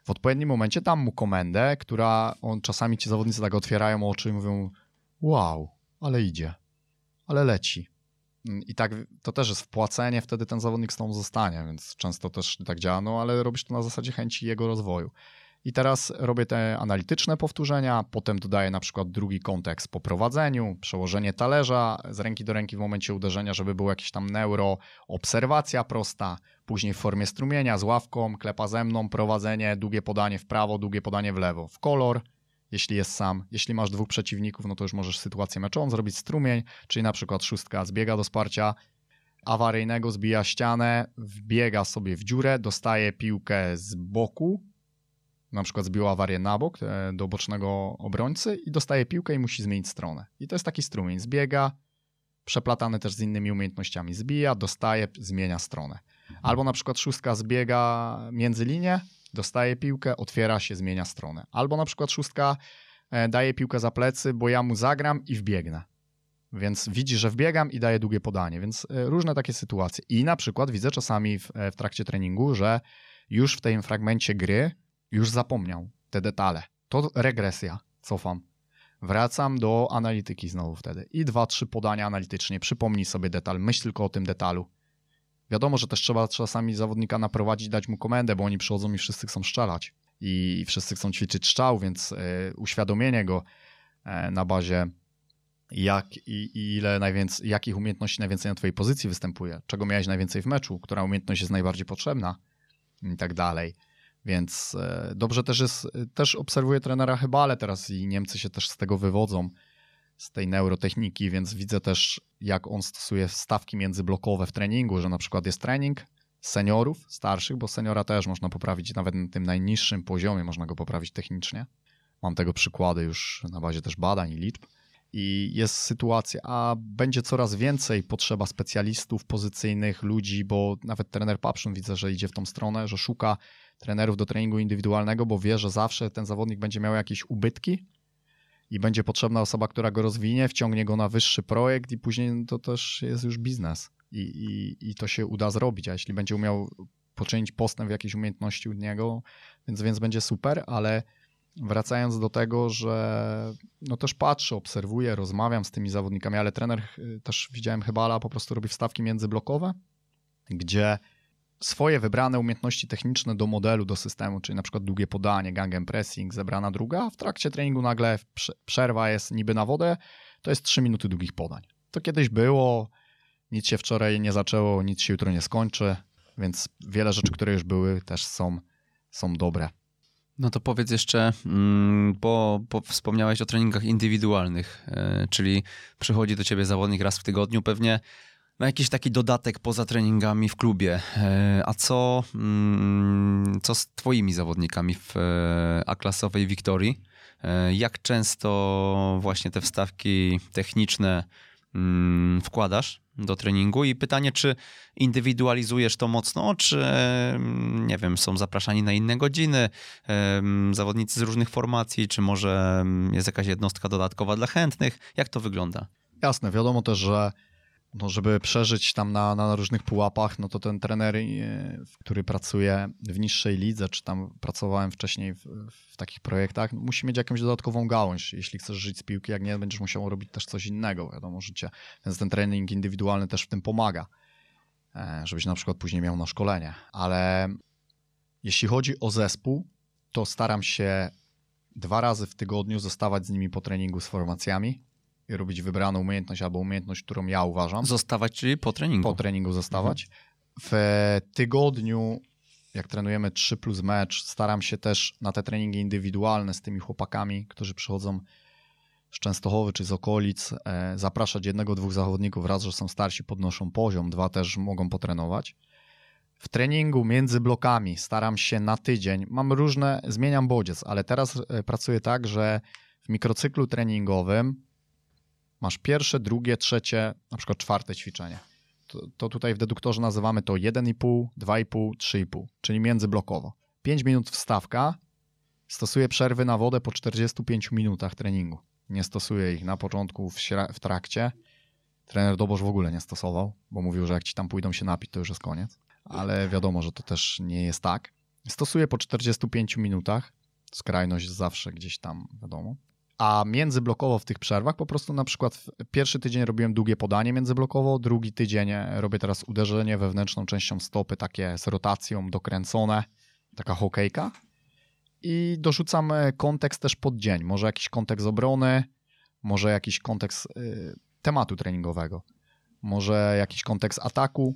W odpowiednim momencie dam mu komendę, która on czasami ci zawodnicy tak otwierają oczy i mówią: Wow, ale idzie ale leci. I tak to też jest wpłacenie, wtedy ten zawodnik z tobą zostanie, więc często też tak działa, no ale robisz to na zasadzie chęci jego rozwoju. I teraz robię te analityczne powtórzenia, potem dodaję na przykład drugi kontekst po prowadzeniu, przełożenie talerza z ręki do ręki w momencie uderzenia, żeby było jakieś tam neuro, obserwacja prosta, później w formie strumienia z ławką, klepa ze mną, prowadzenie, długie podanie w prawo, długie podanie w lewo, w kolor, jeśli jest sam. Jeśli masz dwóch przeciwników, no to już możesz sytuację meczową zrobić strumień, czyli na przykład szóstka zbiega do wsparcia awaryjnego, zbija ścianę, wbiega sobie w dziurę, dostaje piłkę z boku, na przykład zbiła awarię na bok e, do bocznego obrońcy i dostaje piłkę i musi zmienić stronę. I to jest taki strumień. Zbiega, przeplatany też z innymi umiejętnościami. Zbija, dostaje, zmienia stronę. Albo na przykład szóstka zbiega między linie, dostaje piłkę, otwiera się, zmienia stronę. Albo na przykład szóstka e, daje piłkę za plecy, bo ja mu zagram i wbiegnę. Więc widzi, że wbiegam i daje długie podanie, więc e, różne takie sytuacje. I na przykład widzę czasami w, e, w trakcie treningu, że już w tym fragmencie gry już zapomniał te detale. To regresja, cofam. Wracam do analityki znowu wtedy. I dwa, trzy podania analitycznie. Przypomnij sobie detal, myśl tylko o tym detalu. Wiadomo, że też trzeba czasami zawodnika naprowadzić, dać mu komendę, bo oni przychodzą i wszyscy chcą strzelać. i wszyscy chcą ćwiczyć strzał, więc uświadomienie go na bazie jak i, i ile najwięcej, jakich umiejętności najwięcej na twojej pozycji występuje, czego miałeś najwięcej w meczu, która umiejętność jest najbardziej potrzebna i tak dalej. Więc e, dobrze też jest, też obserwuję trenera Hybale teraz i Niemcy się też z tego wywodzą, z tej neurotechniki, więc widzę też jak on stosuje stawki międzyblokowe w treningu, że na przykład jest trening seniorów, starszych, bo seniora też można poprawić nawet na tym najniższym poziomie, można go poprawić technicznie. Mam tego przykłady już na bazie też badań i liczb i jest sytuacja, a będzie coraz więcej potrzeba specjalistów pozycyjnych, ludzi, bo nawet trener Papszun widzę, że idzie w tą stronę, że szuka trenerów do treningu indywidualnego, bo wie, że zawsze ten zawodnik będzie miał jakieś ubytki i będzie potrzebna osoba, która go rozwinie, wciągnie go na wyższy projekt i później to też jest już biznes i, i, i to się uda zrobić, a jeśli będzie umiał poczynić postęp w jakiejś umiejętności u niego, więc, więc będzie super, ale wracając do tego, że no też patrzę, obserwuję, rozmawiam z tymi zawodnikami, ale trener y, też widziałem Hebala po prostu robi wstawki międzyblokowe, gdzie swoje wybrane umiejętności techniczne do modelu, do systemu, czyli na przykład długie podanie, gang pressing, zebrana druga, a w trakcie treningu nagle przerwa jest niby na wodę, to jest 3 minuty długich podań. To kiedyś było, nic się wczoraj nie zaczęło, nic się jutro nie skończy, więc wiele rzeczy, które już były, też są, są dobre. No to powiedz jeszcze, mm, bo, bo wspomniałeś o treningach indywidualnych, e, czyli przychodzi do ciebie zawodnik raz w tygodniu, pewnie ma jakiś taki dodatek poza treningami w klubie. E, a co, mm, co z twoimi zawodnikami w e, A-klasowej Wiktorii? Jak często właśnie te wstawki techniczne mm, wkładasz do treningu i pytanie, czy indywidualizujesz to mocno, czy nie wiem, są zapraszani na inne godziny zawodnicy z różnych formacji, czy może jest jakaś jednostka dodatkowa dla chętnych? Jak to wygląda? Jasne, wiadomo też, że no żeby przeżyć tam na, na różnych pułapach, no to ten trener, e, który pracuje w niższej lidze, czy tam pracowałem wcześniej w, w, takich projektach, musi mieć jakąś dodatkową gałąź, jeśli chcesz żyć z piłki, jak nie, będziesz musiał robić też coś innego, wiadomo, życie. Więc ten trening indywidualny też w tym pomaga, e, żebyś na przykład później miał na szkolenie. Ale jeśli chodzi o zespół, to staram się dwa razy w tygodniu zostawać z nimi po treningu z formacjami, robić wybraną umiejętność albo umiejętność, którą ja uważam. Zostawać, czyli po treningu. Po treningu zostawać. Mhm. W tygodniu, jak trenujemy 3 plus mecz, staram się też na te treningi indywidualne z tymi chłopakami, którzy przychodzą z Częstochowy czy z okolic, e, zapraszać jednego, dwóch zawodników. Raz, że są starsi, podnoszą poziom, dwa też mogą potrenować. W treningu między blokami staram się na tydzień, mam różne, zmieniam bodziec, ale teraz e, pracuję tak, że w mikrocyklu treningowym Masz pierwsze, drugie, trzecie, na przykład czwarte ćwiczenie. To, to tutaj w deduktorze nazywamy to 1,5, 2,5, 3,5, czyli międzyblokowo. 5 minut wstawka, stosuję przerwy na wodę po 45 minutach treningu. Nie stosuję ich na początku, w, w trakcie. Trener Dobosz w ogóle nie stosował, bo mówił, że jak ci tam pójdą się napić, to już jest koniec. Ale wiadomo, że to też nie jest tak. Stosuję po 45 minutach. Skrajność zawsze gdzieś tam, wiadomo a międzyblokowo w tych przerwach po prostu na przykład pierwszy tydzień robiłem długie podanie międzyblokowo, drugi tydzień robię teraz uderzenie wewnętrzną częścią stopy, takie z rotacją dokręcone, taka hokejka. I dorzucam e, kontekst też pod dzień, może jakiś kontekst obrony, może jakiś kontekst y, tematu treningowego, może jakiś kontekst ataku.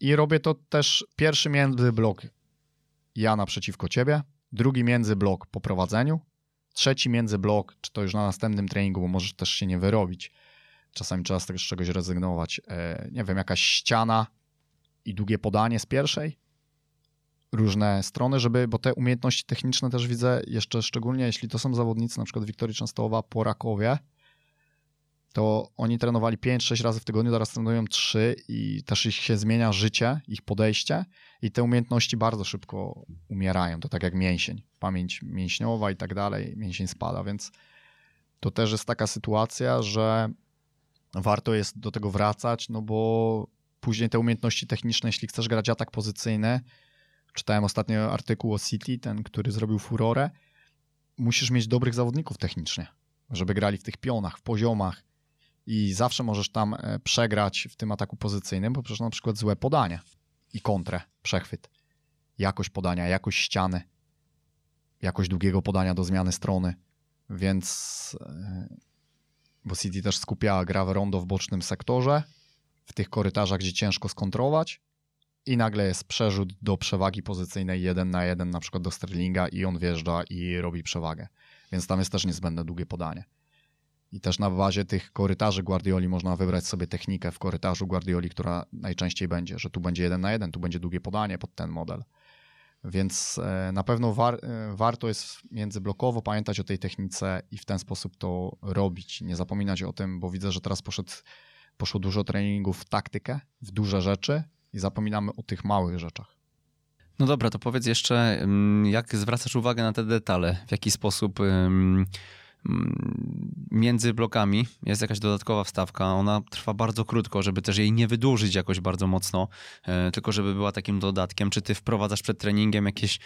I robię to też pierwszy międzyblok ja naprzeciwko ciebie, drugi międzyblok po prowadzeniu, trzeci międzyblok, czy to już na następnym treningu, bo możesz też się nie wyrobić. Czasami trzeba z, tego, z czegoś rezygnować. E, nie wiem, jakaś ściana i długie podanie z pierwszej. Różne strony, żeby, bo te umiejętności techniczne też widzę jeszcze szczególnie, jeśli to są zawodnicy, na przykład Wiktorii Częstochowa po Rakowie, to oni trenowali 5-6 razy w tygodniu, teraz trenują 3 i też ich się zmienia życie, ich podejście i te umiejętności bardzo szybko umierają. To tak jak mięsień, pamięć mięśniowa i tak dalej, mięsień spada, więc to też jest taka sytuacja, że warto jest do tego wracać, no bo później te umiejętności techniczne, jeśli chcesz grać atak pozycyjny, czytałem ostatnio artykuł o City, ten, który zrobił furorę, musisz mieć dobrych zawodników technicznie, żeby grali w tych pionach, w poziomach, i zawsze możesz tam e, przegrać w tym ataku pozycyjnym poprzez na przykład złe podanie i kontrę, przechwyt, jakość podania, jakość ściany. jakość długiego podania do zmiany strony, więc e, bo City też skupia gra w rondo w bocznym sektorze, w tych korytarzach, gdzie ciężko skontrować i nagle jest przerzut do przewagi pozycyjnej 1 na 1 na przykład do Sterlinga i on wjeżdża i robi przewagę. Więc tam jest też niezbędne długie podanie. I też na bazie tych korytarzy Guardioli można wybrać sobie technikę w korytarzu Guardioli, która najczęściej będzie, że tu będzie jeden na jeden, tu będzie długie podanie pod ten model. Więc e, na pewno war, e, warto jest międzyblokowo pamiętać o tej technice i w ten sposób to robić. Nie zapominać o tym, bo widzę, że teraz poszedł, poszło dużo treningów w taktykę, w duże rzeczy i zapominamy o tych małych rzeczach. No dobra, to powiedz jeszcze, mm, jak zwracasz uwagę na te detale, w jaki sposób między blokami jest jakaś dodatkowa wstawka. Ona trwa bardzo krótko, żeby też jej nie wydłużyć jakoś bardzo mocno, e, tylko żeby była takim dodatkiem. Czy ty wprowadzasz przed treningiem jakieś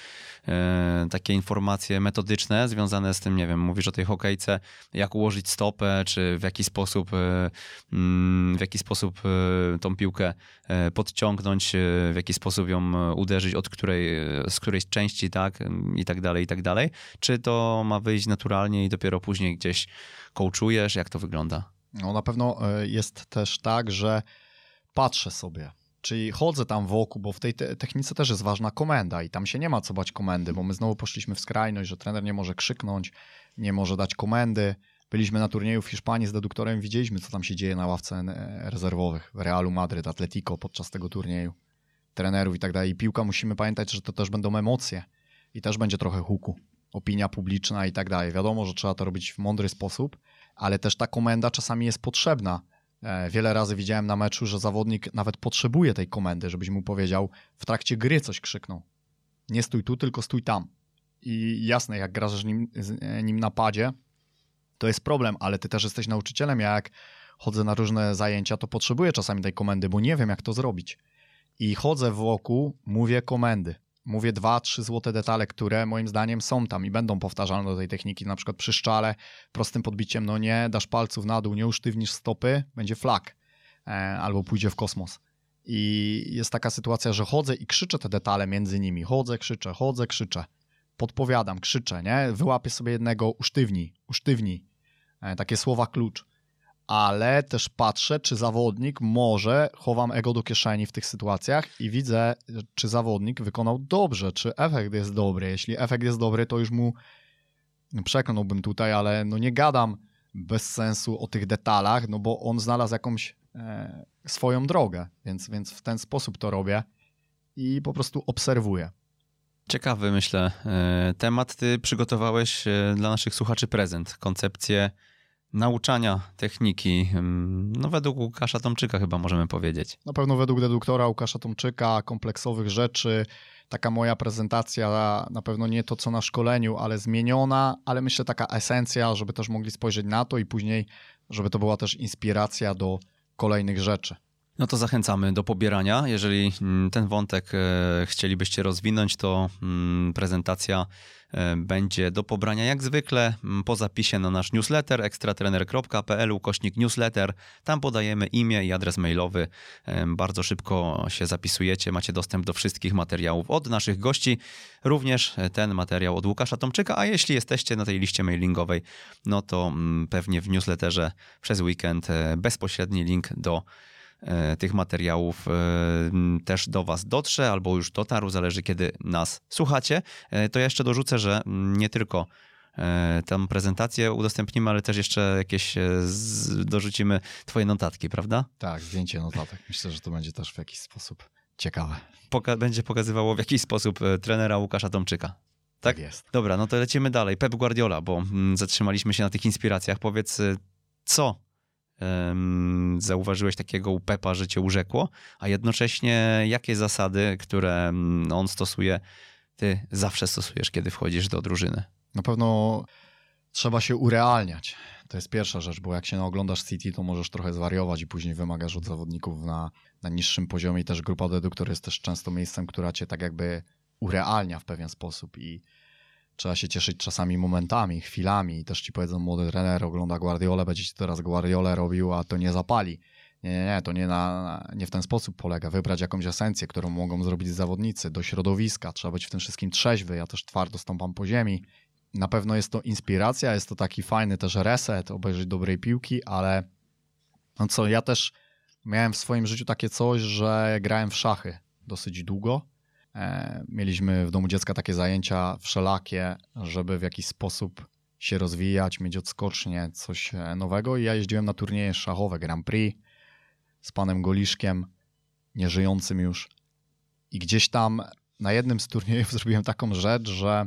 e, takie informacje metodyczne związane z tym, nie wiem, mówisz o tej hokejce, jak ułożyć stopę, czy w jaki sposób, e, mm, w jaki sposób tą piłkę podciągnąć, w jaki sposób ją uderzyć, od której, z której części, tak, i tak dalej, i tak dalej. Czy to ma wyjść naturalnie i dopiero później gdzieś coachujesz? Jak to wygląda? No na pewno e, jest też tak, że patrzę sobie, czyli chodzę tam wokół, bo w tej te technice też jest ważna komenda i tam się nie ma co bać komendy, bo my znowu poszliśmy w skrajność, że trener nie może krzyknąć, nie może dać komendy. Byliśmy na turnieju w Hiszpanii z deduktorem, widzieliśmy, co tam się dzieje na ławce e, rezerwowych Realu Madryt, Atletico podczas tego turnieju, trenerów i tak dalej. I piłka musimy pamiętać, że to też będą emocje i też będzie trochę huku opinia publiczna i tak dalej. Wiadomo, że trzeba to robić w mądry sposób, ale też ta komenda czasami jest potrzebna. E, wiele razy widziałem na meczu, że zawodnik nawet potrzebuje tej komendy, żebyś mu powiedział, w trakcie gry coś krzyknął. Nie stój tu, tylko stój tam. I jasne, jak grasz nim, e, nim napadzie, to jest problem, ale ty też jesteś nauczycielem. Ja jak chodzę na różne zajęcia, to potrzebuję czasami tej komendy, bo nie wiem, jak to zrobić. I chodzę wokół, mówię komendy mówię dwa, trzy złote detale, które moim zdaniem są tam i będą powtarzalne do tej techniki. Na przykład przy szczale prostym podbiciem, no nie dasz palców na dół, nie usztywnisz stopy, będzie flak e, albo pójdzie w kosmos. I jest taka sytuacja, że chodzę i krzyczę te detale między nimi. Chodzę, krzyczę, chodzę, krzyczę. Podpowiadam, krzyczę, nie? Wyłapię sobie jednego, usztywnij, usztywnij. E, takie słowa klucz ale też patrzę, czy zawodnik może, chowam ego do kieszeni w tych sytuacjach i widzę, czy zawodnik wykonał dobrze, czy efekt jest dobry. Jeśli efekt jest dobry, to już mu przekonałbym tutaj, ale no nie gadam bez sensu o tych detalach, no bo on znalazł jakąś e, swoją drogę, więc, więc w ten sposób to robię i po prostu obserwuję. Ciekawy, myślę, e, temat. Ty przygotowałeś e, dla naszych słuchaczy prezent, koncepcję nauczania techniki, no według Łukasza Tomczyka chyba możemy powiedzieć. Na pewno według deduktora Łukasza Tomczyka, kompleksowych rzeczy, taka moja prezentacja, na pewno nie to co na szkoleniu, ale zmieniona, ale myślę taka esencja, żeby też mogli spojrzeć na to i później, żeby to była też inspiracja do kolejnych rzeczy. No to zachęcamy do pobierania. Jeżeli mm, ten wątek e, chcielibyście rozwinąć, to mm, prezentacja e, będzie do pobrania jak zwykle mm, po zapisie na nasz newsletter ekstratrener.pl ukośnik newsletter. Tam podajemy imię i adres mailowy. E, bardzo szybko się zapisujecie, macie dostęp do wszystkich materiałów od naszych gości, również ten materiał od Łukasza Tomczyka, a jeśli jesteście na tej liście mailingowej, no to pewnie w newsletterze przez weekend bezpośredni link do tych materiałów e, też do Was dotrze albo już dotarł, zależy kiedy nas słuchacie. E, to ja jeszcze dorzucę, że nie tylko tam prezentację udostępnimy, ale też jeszcze jakieś dorzucimy Twoje notatki, prawda? Tak, zdjęcie notatek. Myślę, że to będzie też w jakiś sposób ciekawe. Poka będzie pokazywało w jakiś sposób trenera Łukasza Tomczyka. Tak? tak jest. Dobra, no to lecimy dalej. Pep Guardiola, bo zatrzymaliśmy się na tych inspiracjach. Powiedz, co zauważyłeś takiego u Pepa, że cię urzekło, a jednocześnie jakie zasady, które on stosuje, ty zawsze stosujesz, kiedy wchodzisz do drużyny? Na pewno trzeba się urealniać. To jest pierwsza rzecz, bo jak się oglądasz City, to możesz trochę zwariować i później wymagasz od zawodników na, na niższym poziomie. I też grupa deduktor jest też często miejscem, która cię tak jakby urealnia w pewien sposób i trzeba się cieszyć czasami momentami, chwilami. Też ci powiedzą, młody trener ogląda Guardiola, będzie ci teraz Guardiola robił, a to nie zapali. Nie, nie, nie, to nie, na, nie w ten sposób polega. Wybrać jakąś esencję, którą mogą zrobić zawodnicy do środowiska. Trzeba być w tym wszystkim trzeźwy. Ja też twardo stąpam po ziemi. Na pewno jest to inspiracja, jest to taki fajny też reset, obejrzeć dobrej piłki, ale no co, ja też miałem w swoim życiu takie coś, że grałem w szachy dosyć długo. E, mieliśmy w domu dziecka takie zajęcia wszelakie, żeby w jakiś sposób się rozwijać, mieć odskocznie, coś e, nowego. I ja jeździłem na turnieje szachowe Grand Prix z panem Goliszkiem, nieżyjącym już. I gdzieś tam na jednym z turniejów zrobiłem taką rzecz, że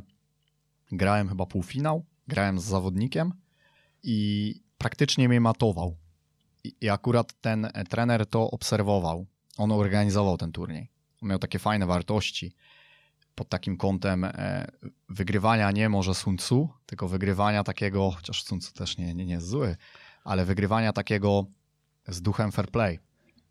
grałem chyba półfinał, grałem z zawodnikiem i praktycznie mnie matował. I akurat ten trener to obserwował. On organizował ten turniej. Miał takie fajne wartości pod takim kątem e, wygrywania nie może Sun Tzu, tylko wygrywania takiego, chociaż Sun Tzu też nie, nie, nie jest zły, ale wygrywania takiego z duchem fair play.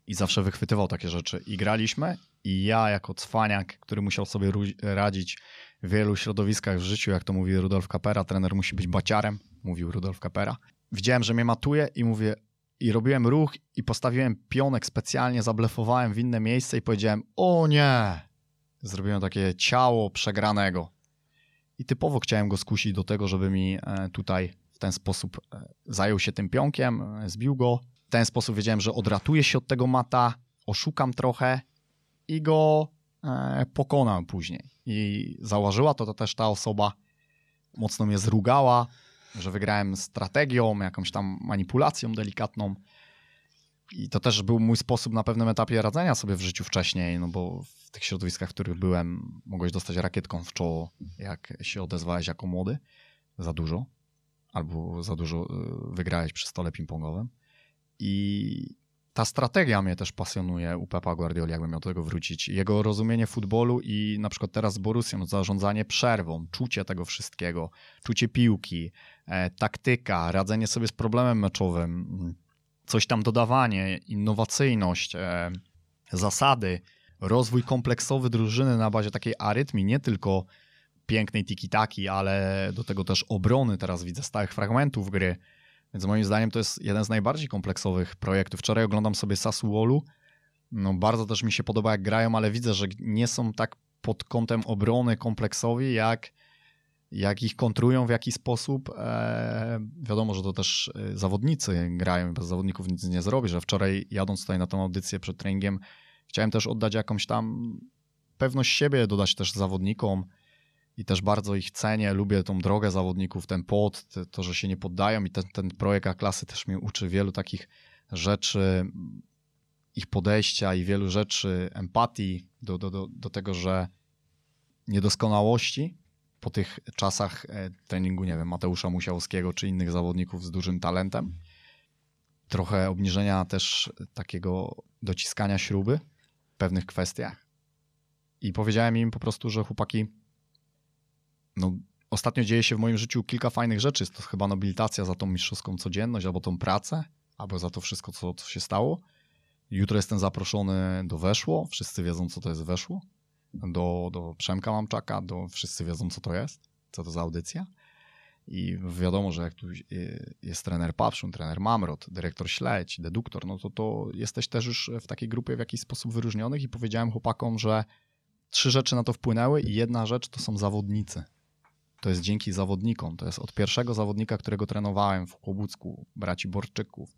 I zawsze wychwytywał takie rzeczy. I graliśmy, i ja jako cwaniak, który musiał sobie radzić w wielu środowiskach w życiu, jak to mówi Rudolf Kapera, trener musi być baciarem, mówił Rudolf Kapera. Widziałem, że mnie matuje i mówię, i robiłem ruch i postawiłem pionek specjalnie, zablefowałem w inne miejsce i powiedziałem, o nie, zrobiłem takie ciało przegranego. I typowo chciałem go skusić do tego, żeby mi e, tutaj w ten sposób e, zajął się tym pionkiem, e, zbił go. W ten sposób wiedziałem, że odratuję się od tego mata, oszukam trochę i go pokonam później. I założyła to, to też ta osoba, mocno mnie zrugała, że wygrałem strategią, jakąś tam manipulacją delikatną. I to też był mój sposób na pewnym etapie radzenia sobie w życiu wcześniej, no bo w tych środowiskach, w których byłem, mogłeś dostać rakietką w czoło, jak się odezwałeś jako młody, za dużo, albo za dużo y, wygrałeś przy stole ping-pongowym. I ta strategia mnie też pasjonuje u Pepa Guardioli, jakbym miał do tego wrócić. Jego rozumienie futbolu i na przykład teraz z Borussią, zarządzanie przerwą, czucie tego wszystkiego, czucie piłki, e, taktyka, radzenie sobie z problemem meczowym, coś tam dodawanie, innowacyjność, e, zasady, rozwój kompleksowy drużyny na bazie takiej arytmii, nie tylko pięknej tiki-taki, ale do tego też obrony, teraz widzę stałych fragmentów gry, więc moim zdaniem to jest jeden z najbardziej kompleksowych projektów. Wczoraj oglądam sobie Sassuolu. No, bardzo też mi się podoba, jak grają, ale widzę, że nie są tak pod kątem obrony kompleksowi, jak, jak ich kontrują w jakiś sposób. Eee, wiadomo, że to też e, zawodnicy grają, bez zawodników nic nie zrobi, że wczoraj jadąc tutaj na tą audycję przed treningiem, chciałem też oddać jakąś tam pewność siebie, dodać też zawodnikom, i też bardzo ich cenię, lubię tą drogę zawodników, ten pot, to, że się nie poddają i ten, ten projekt A-klasy też mnie uczy wielu takich rzeczy, ich podejścia i wielu rzeczy, empatii do, do, do, do tego, że niedoskonałości po tych czasach e, treningu, nie wiem, Mateusza Musiałowskiego czy innych zawodników z dużym talentem, trochę obniżenia też takiego dociskania śruby w pewnych kwestiach. I powiedziałem im po prostu, że chłopaki, no, ostatnio dzieje się w moim życiu kilka fajnych rzeczy. Jest to chyba nobilitacja za tą mistrzowską codzienność, albo tą pracę, albo za to wszystko, co, co się stało. Jutro jestem zaproszony do Weszło. Wszyscy wiedzą, co to jest Weszło. Do, do Przemka Mamczaka. Do, wszyscy wiedzą, co to jest, co to za audycja. I wiadomo, że jak tu jest trener Papszun, trener Mamrot, dyrektor Śledź, deduktor, no to, to jesteś też już w takiej grupie w jakiś sposób wyróżnionych i powiedziałem chłopakom, że trzy rzeczy na to wpłynęły i jedna rzecz to są zawodnicy to jest dzięki zawodnikom. To jest od pierwszego zawodnika, którego trenowałem w Kłobucku, braci Borczyków,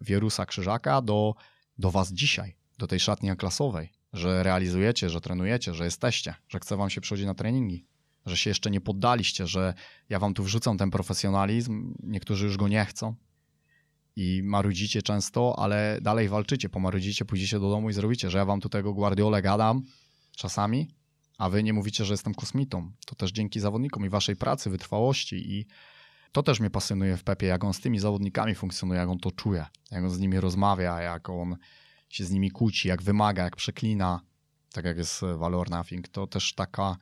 Wierusa Krzyżaka, do, do was dzisiaj, do tej szatni klasowej, że realizujecie, że trenujecie, że jesteście, że chce wam się przychodzić na treningi, że się jeszcze nie poddaliście, że ja wam tu wrzucam ten profesjonalizm, niektórzy już go nie chcą i marudzicie często, ale dalej walczycie, pomarudzicie, pójdziecie do domu i zrobicie, że ja wam tu tego Guardiolę gadam czasami, a wy nie mówicie, że jestem kosmitą. To też dzięki zawodnikom i waszej pracy, wytrwałości i to też mnie pasjonuje w Pepie, jak on z tymi zawodnikami funkcjonuje, jak on to czuje, jak on z nimi rozmawia, jak on się z nimi kłóci, jak wymaga, jak przeklina, tak jak jest Valor Nothing. To też taka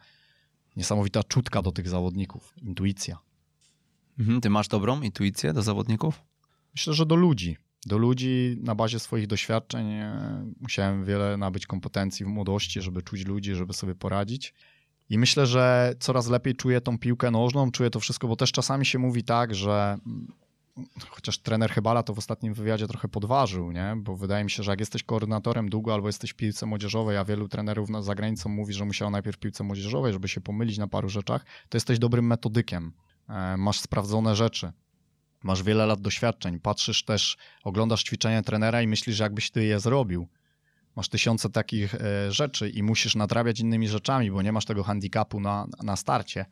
niesamowita czutka do tych zawodników, intuicja. Mhm, ty masz dobrą intuicję do zawodników? Myślę, że do ludzi do ludzi na bazie swoich doświadczeń. E, musiałem wiele nabyć kompetencji w młodości, żeby czuć ludzi, żeby sobie poradzić. I myślę, że coraz lepiej czuję tą piłkę nożną, czuję to wszystko, bo też czasami się mówi tak, że chociaż trener Chybala to w ostatnim wywiadzie trochę podważył, nie? bo wydaje mi się, że jak jesteś koordynatorem długo albo jesteś w piłce młodzieżowej, a wielu trenerów za granicą mówi, że musiał najpierw w piłce młodzieżowej, żeby się pomylić na paru rzeczach, to jesteś dobrym metodykiem. E, masz sprawdzone rzeczy, masz wiele lat doświadczeń, patrzysz też, oglądasz ćwiczenia trenera i myślisz, jakbyś ty je zrobił. Masz tysiące takich e, rzeczy i musisz nadrabiać innymi rzeczami, bo nie masz tego handicapu na, na starcie.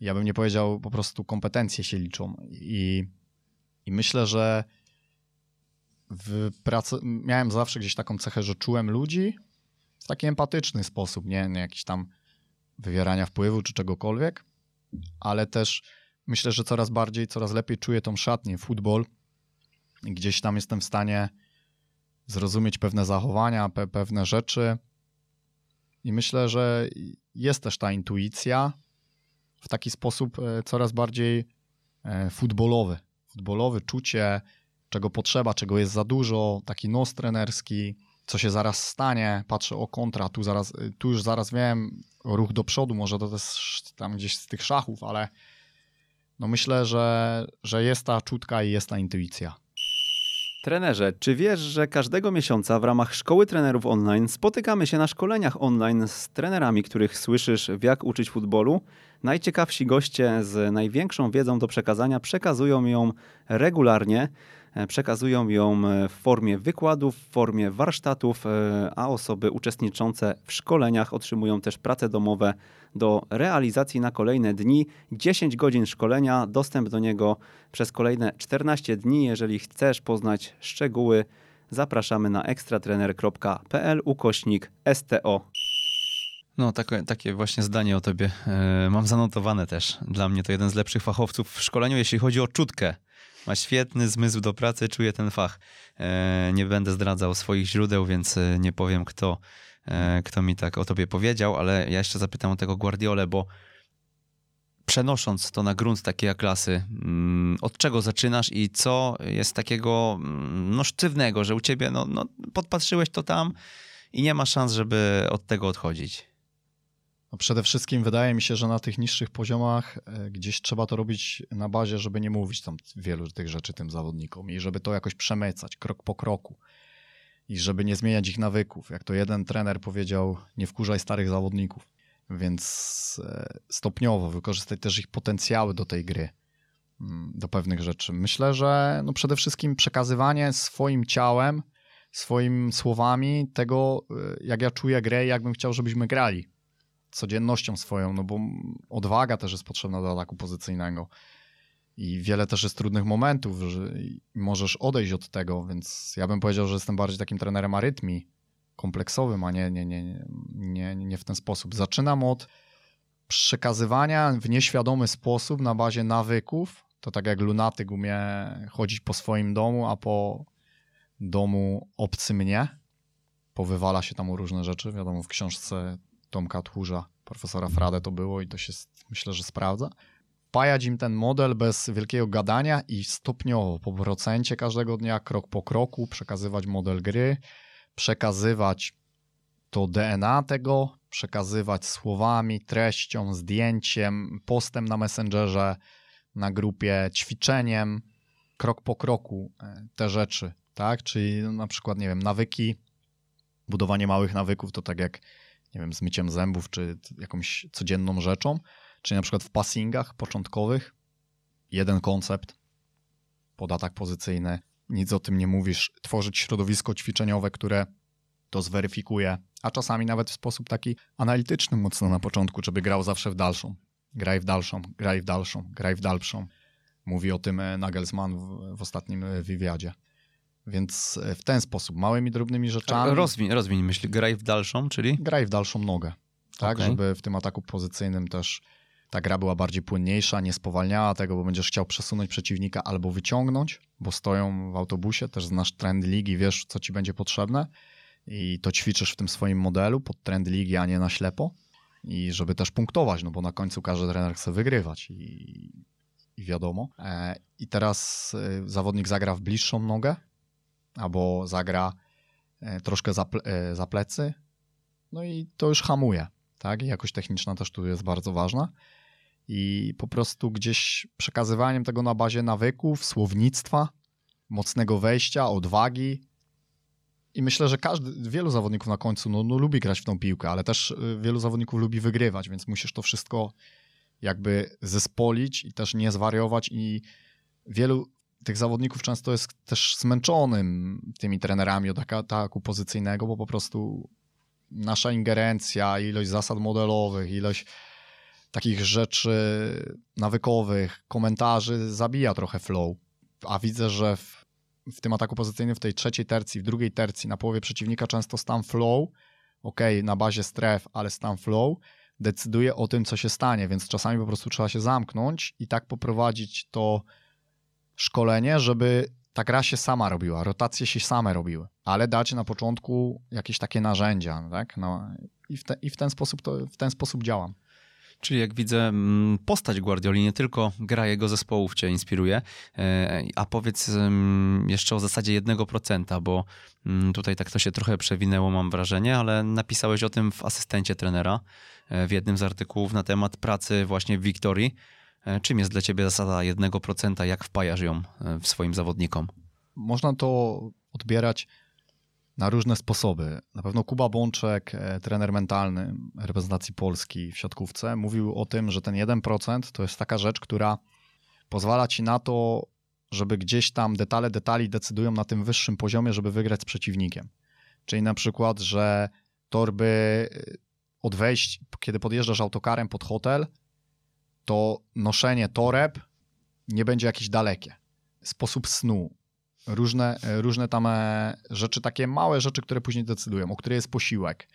Ja bym nie powiedział, po prostu kompetencje się liczą. I, i myślę, że w pracy miałem zawsze gdzieś taką cechę, że czułem ludzi w taki empatyczny sposób, nie, nie jakiś tam wywierania wpływu czy czegokolwiek, ale też myślę, że coraz bardziej, coraz lepiej czuję tą szatnię, futbol. Gdzieś tam jestem w stanie zrozumieć pewne zachowania, pe pewne rzeczy. I myślę, że jest też ta intuicja w taki sposób e, coraz bardziej e, futbolowy. Futbolowy, czucie, czego potrzeba, czego jest za dużo, taki nos trenerski, co się zaraz stanie, patrzę o kontra, tu, zaraz, tu już zaraz wiem, ruch do przodu, może to też tam gdzieś z tych szachów, ale no myślę, że, że jest ta czutka i jest ta intuicja. Trenerze, czy wiesz, że każdego miesiąca w ramach Szkoły Trenerów Online spotykamy się na szkoleniach online z trenerami, których słyszysz w jak uczyć futbolu? Najciekawsi goście z największą wiedzą do przekazania przekazują ją regularnie. E, przekazują ją e, w formie wykładów, w formie warsztatów, e, a osoby uczestniczące w szkoleniach otrzymują też prace domowe do realizacji na kolejne dni. 10 godzin szkolenia, dostęp do niego przez kolejne 14 dni. Jeżeli chcesz poznać szczegóły, zapraszamy na ekstratrener.pl ukośnik STO. No, takie, takie właśnie zdanie o tobie mam zanotowane też. Dla mnie to jeden z lepszych fachowców w szkoleniu, jeśli chodzi o czutkę ma świetny zmysł do pracy, czuje ten fach. E, nie będę zdradzał swoich źródeł, więc e, nie powiem, kto, e, kto mi tak o tobie powiedział, ale ja jeszcze zapytam o tego Guardiolę, bo przenosząc to na grunt takiej klasy, mm, od czego zaczynasz i co jest takiego mm, no, sztywnego, że u ciebie no, no, podpatrzyłeś to tam i nie ma szans, żeby od tego odchodzić? No przede wszystkim wydaje mi się, że na tych niższych poziomach e, gdzieś trzeba to robić na bazie, żeby nie mówić tam wielu tych rzeczy tym zawodnikom i żeby to jakoś przemycać krok po kroku i żeby nie zmieniać ich nawyków. Jak to jeden trener powiedział, nie wkurzaj starych zawodników. Więc e, stopniowo wykorzystać też ich potencjały do tej gry, mm, do pewnych rzeczy. Myślę, że no przede wszystkim przekazywanie swoim ciałem, swoimi słowami tego, e, jak ja czuję grę i jak bym chciał, żebyśmy grali codziennością swoją, no bo odwaga też jest potrzebna do ataku pozycyjnego. I wiele też jest trudnych momentów, że możesz odejść od tego, więc ja bym powiedział, że jestem bardziej takim trenerem arytmii, kompleksowym, a nie, nie, nie, nie, nie w ten sposób. Zaczynam od przekazywania w nieświadomy sposób na bazie nawyków. To tak jak lunatyk umie chodzić po swoim domu, a po domu obcy mnie. Powywala się tam różne rzeczy. Wiadomo, w książce Tomka Tchórza, profesora Frade to było i to się myślę, że sprawdza. Pajać im ten model bez wielkiego gadania i stopniowo, po procencie każdego dnia, krok po kroku, przekazywać model gry, przekazywać to DNA tego, przekazywać słowami, treścią, zdjęciem, postem na Messengerze, na grupie, ćwiczeniem, krok po kroku e, te rzeczy, tak? Czyli na przykład, nie wiem, nawyki, budowanie małych nawyków to tak jak nie wiem, z myciem zębów, czy jakąś codzienną rzeczą, czy na przykład w passingach początkowych jeden koncept, podatek pozycyjny, nic o tym nie mówisz, tworzyć środowisko ćwiczeniowe, które to zweryfikuje, a czasami nawet w sposób taki analityczny mocno na początku, żeby grał zawsze w dalszą. Graj w dalszą, graj w dalszą, graj w dalszą. Mówi o tym e, Nagelsmann w, w ostatnim e, wywiadzie. Więc e, w ten sposób, małymi, drobnymi rzeczami. Rozwiń, rozwiń myśl, graj w dalszą, czyli? Graj w dalszą nogę. Tak, okay. żeby w tym ataku pozycyjnym też ta gra była bardziej płynniejsza, nie spowalniała tego, bo będziesz chciał przesunąć przeciwnika albo wyciągnąć, bo stoją w autobusie, też znasz trend ligi, wiesz, co ci będzie potrzebne i to ćwiczysz w tym swoim modelu pod trend ligi, a nie na ślepo i żeby też punktować, no bo na końcu każdy trener chce wygrywać i, i wiadomo. E, I teraz e, zawodnik zagra w bliższą nogę, albo zagra e, troszkę za, e, za plecy, no i to już hamuje, tak? Jakość techniczna też tu jest bardzo ważna. I po prostu gdzieś przekazywaniem tego na bazie nawyków, słownictwa, mocnego wejścia, odwagi. I myślę, że każdy, wielu zawodników na końcu no, no, lubi grać w tą piłkę, ale też y, wielu zawodników lubi wygrywać, więc musisz to wszystko jakby zespolić i też nie zwariować. I wielu tych zawodników często jest też zmęczonym tymi trenerami od ataku pozycyjnego, bo po prostu nasza ingerencja, ilość zasad modelowych, ilość takich rzeczy nawykowych, komentarzy zabija trochę flow. A widzę, że w, w tym ataku pozycyjnym, w tej trzeciej tercji, w drugiej tercji, na połowie przeciwnika często stan flow, ok, na bazie stref, ale stan flow decyduje o tym, co się stanie, więc czasami po prostu trzeba się zamknąć i tak poprowadzić to szkolenie, żeby ta gra się sama robiła, rotacje się same robiły, ale dać na początku jakieś takie narzędzia, tak? No, i, w te, I w ten sposób to, w ten sposób działam. Czyli jak widzę, mm, postać Guardioli, nie tylko gra jego zespołów cię inspiruje, e, a powiedz jeszcze o zasadzie 1%, bo mm, tutaj tak to się trochę przewinęło, mam wrażenie, ale napisałeś o tym w asystencie trenera e, w jednym z artykułów na temat pracy właśnie w Wiktorii. E, czym jest dla ciebie zasada 1%, jak wpajasz ją w swoim zawodnikom? Można to odbierać na różne sposoby. Na pewno Kuba Bączek, e, trener mentalny reprezentacji Polski w siatkówce, mówił o tym, że ten 1% to jest taka rzecz, która pozwala ci na to, żeby gdzieś tam detale detali decydują na tym wyższym poziomie, żeby wygrać z przeciwnikiem. Czyli na przykład, że torby e, od wejść, kiedy podjeżdżasz autokarem pod hotel, to noszenie toreb nie będzie jakieś dalekie. Sposób snu, różne, różne tam e, rzeczy, takie małe rzeczy, które później decydują, o które jest posiłek,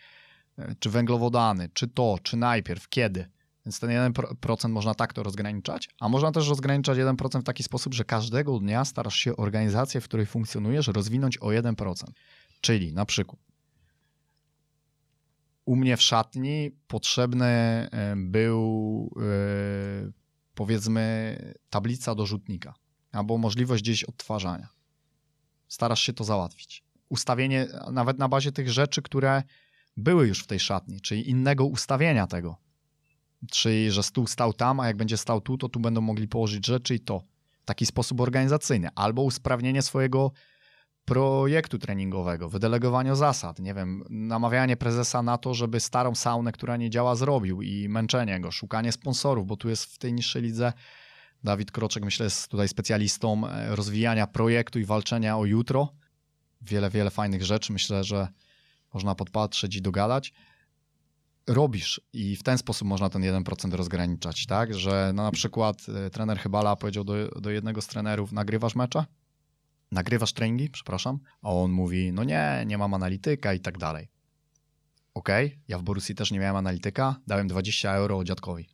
e, czy węglowodany, czy to, czy najpierw, kiedy. Więc ten 1% można tak to rozgraniczać, a można też rozgraniczać 1% w taki sposób, że każdego dnia starasz się organizację, w której funkcjonujesz, rozwinąć o 1%. Czyli na przykład u mnie w szatni potrzebny e, był powiedzmy tablica do rzutnika albo możliwość gdzieś odtwarzania starasz się to załatwić. Ustawienie nawet na bazie tych rzeczy, które były już w tej szatni, czyli innego ustawienia tego. Czyli, że stół stał tam, a jak będzie stał tu, to tu będą mogli położyć rzeczy i to. W taki sposób organizacyjny. Albo usprawnienie swojego projektu treningowego, wydelegowanie zasad, nie wiem, namawianie prezesa na to, żeby starą saunę, która nie działa, zrobił i męczenie go, szukanie sponsorów, bo tu jest w tej niższej lidze Dawid Kroczek, myślę, jest tutaj specjalistą e, rozwijania projektu i walczenia o jutro. Wiele, wiele fajnych rzeczy. Myślę, że można podpatrzeć i dogadać. Robisz i w ten sposób można ten 1% rozgraniczać, tak? Że no na przykład e, trener Chybala powiedział do, do jednego z trenerów: Nagrywasz mecze? Nagrywasz treningi, przepraszam. A on mówi: No nie, nie mam analityka i tak dalej. Okej, okay, ja w Borussii też nie miałem analityka, dałem 20 euro dziadkowi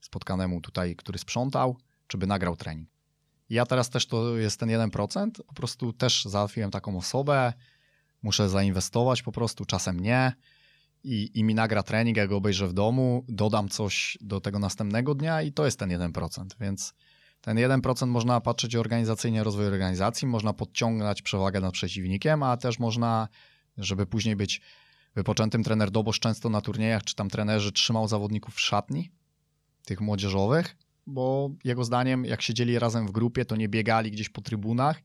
spotkanemu tutaj, który sprzątał czy by nagrał trening. Ja teraz też to jest ten 1%, po prostu też załatwiłem taką osobę, muszę zainwestować po prostu, czasem nie i, i mi nagra trening, jak go obejrzę w domu, dodam coś do tego następnego dnia i to jest ten 1%, więc ten 1% można patrzeć organizacyjnie rozwój organizacji, można podciągnąć przewagę nad przeciwnikiem, a też można, żeby później być wypoczętym trener dobosz często na turniejach, czy tam trenerzy trzymał zawodników w szatni, tych młodzieżowych, bo jego zdaniem, jak siedzieli razem w grupie, to nie biegali gdzieś po trybunach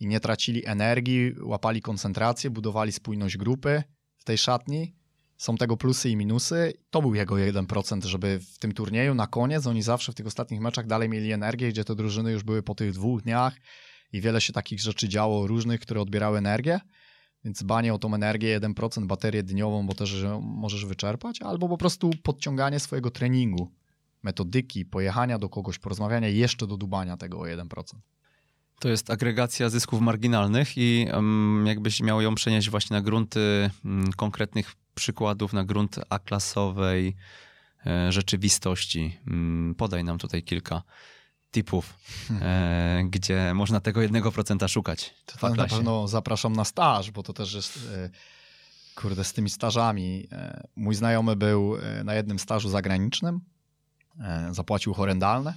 i nie tracili energii, łapali koncentrację, budowali spójność grupy w tej szatni. Są tego plusy i minusy. To był jego 1%, żeby w tym turnieju na koniec oni zawsze w tych ostatnich meczach dalej mieli energię, gdzie te drużyny już były po tych dwóch dniach i wiele się takich rzeczy działo różnych, które odbierały energię. Więc banie o tą energię, 1% baterię dniową, bo też możesz wyczerpać, albo po prostu podciąganie swojego treningu metodyki, pojechania do kogoś, porozmawiania jeszcze do dubania tego o 1%. To jest agregacja zysków marginalnych i um, jakbyś miał ją przenieść właśnie na grunty um, konkretnych przykładów, na grunt A-klasowej e, rzeczywistości. Um, podaj nam tutaj kilka tipów, e, gdzie można tego 1% szukać. To na pewno zapraszam na staż, bo to też jest... E, kurde, z tymi stażami. Mój znajomy był na jednym stażu zagranicznym zapłacił horrendalne.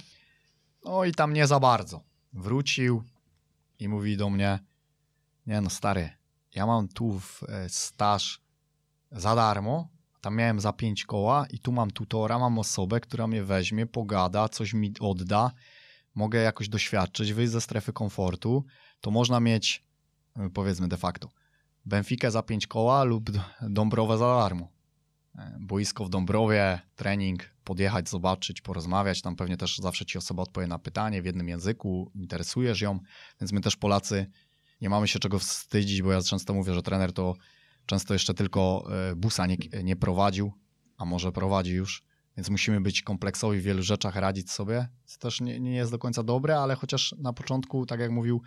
No i tam nie za bardzo. Wrócił i mówi do mnie: Nie no, stary, ja mam tu e, staż za darmo, tam miałem za pięć koła i tu mam tutora, mam osobę, która mnie weźmie, pogada, coś mi odda, mogę jakoś doświadczyć, wyjść ze strefy komfortu, to można mieć, y, powiedzmy de facto, Benfica za pięć koła lub Dąbrowę za darmo. E, boisko w Dąbrowie, trening, podjechać, zobaczyć, porozmawiać. Tam pewnie też zawsze ci osoba odpowie na pytanie w jednym języku, interesujesz ją, więc my też Polacy nie mamy się czego wstydzić, bo ja często mówię, że trener to często jeszcze tylko e, busa nie, nie prowadził, a może prowadzi już, więc musimy być kompleksowi w wielu rzeczach, radzić sobie. To też nie, nie jest do końca dobre, ale chociaż na początku, tak jak mówił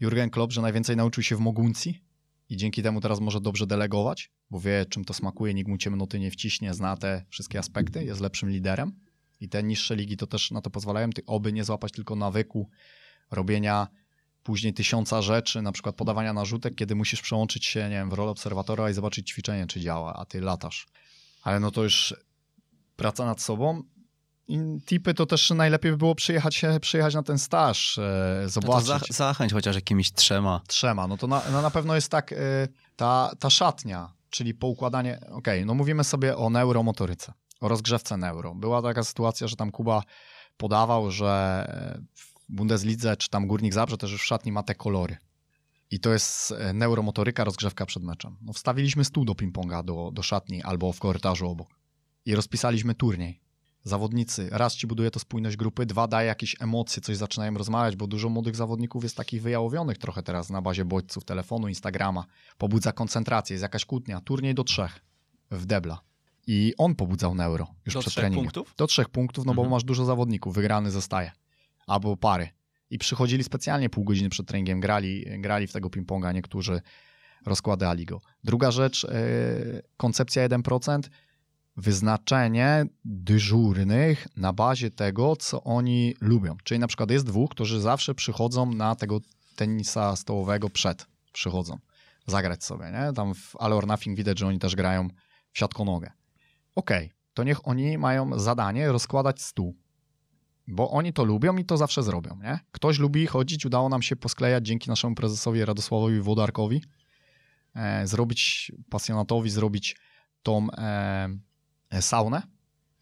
Jurgen Klopp, że najwięcej nauczył się w Moguncji i dzięki temu teraz może dobrze delegować, bo wie czym to smakuje, nikt mu ciemnoty nie wciśnie, zna te wszystkie aspekty, jest lepszym liderem. I te niższe ligi to też na to pozwalają, ty oby nie złapać tylko nawyku robienia później tysiąca rzeczy, na przykład podawania narzutek, kiedy musisz przełączyć się, nie wiem, w rolę obserwatora i zobaczyć ćwiczenie, czy działa, a ty latasz. Ale no to już praca nad sobą. I tipy to też najlepiej by było przyjechać, przyjechać na ten staż, e, zobaczyć. No to za, zachęć chociaż jakimiś trzema. Trzema, no to na, no na pewno jest tak, e, ta, ta szatnia, czyli poukładanie, okej, okay, no mówimy sobie o neuromotoryce, o rozgrzewce neuro. Była taka sytuacja, że tam Kuba podawał, że w Bundeslidze czy tam Górnik Zabrze też już w szatni ma te kolory. I to jest e, neuromotoryka, rozgrzewka przed meczem. No, wstawiliśmy stół do ping-ponga do, do szatni albo w korytarzu obok i rozpisaliśmy turniej. Zawodnicy, raz ci buduje to spójność grupy, dwa daje jakieś emocje, coś zaczynają rozmawiać, bo dużo młodych zawodników jest takich wyjałowionych trochę teraz na bazie bodźców, telefonu, Instagrama. Pobudza koncentrację, jest jakaś kłótnia. Turniej do trzech w debla. I on pobudzał neuro już do przed trzech treningiem. punktów? Do trzech punktów, no mhm. bo masz dużo zawodników, wygrany zostaje albo pary. I przychodzili specjalnie pół godziny przed treningiem, grali, grali w tego ping-ponga, niektórzy rozkładali go. Druga rzecz, yy, koncepcja 1%, wyznaczenie dyżurnych na bazie tego, co oni lubią. Czyli na przykład jest dwóch, którzy zawsze przychodzą na tego tenisa stołowego przed, przychodzą zagrać sobie, nie? Tam w All or Nothing widać, że oni też grają w siatkonogę. Okej, okay, to niech oni mają zadanie rozkładać stół bo oni to lubią i to zawsze zrobią, nie? Ktoś lubi chodzić, udało nam się posklejać dzięki naszemu prezesowi Radosławowi Wodarkowi, e, zrobić pasjonatowi, zrobić tą e, e, saunę.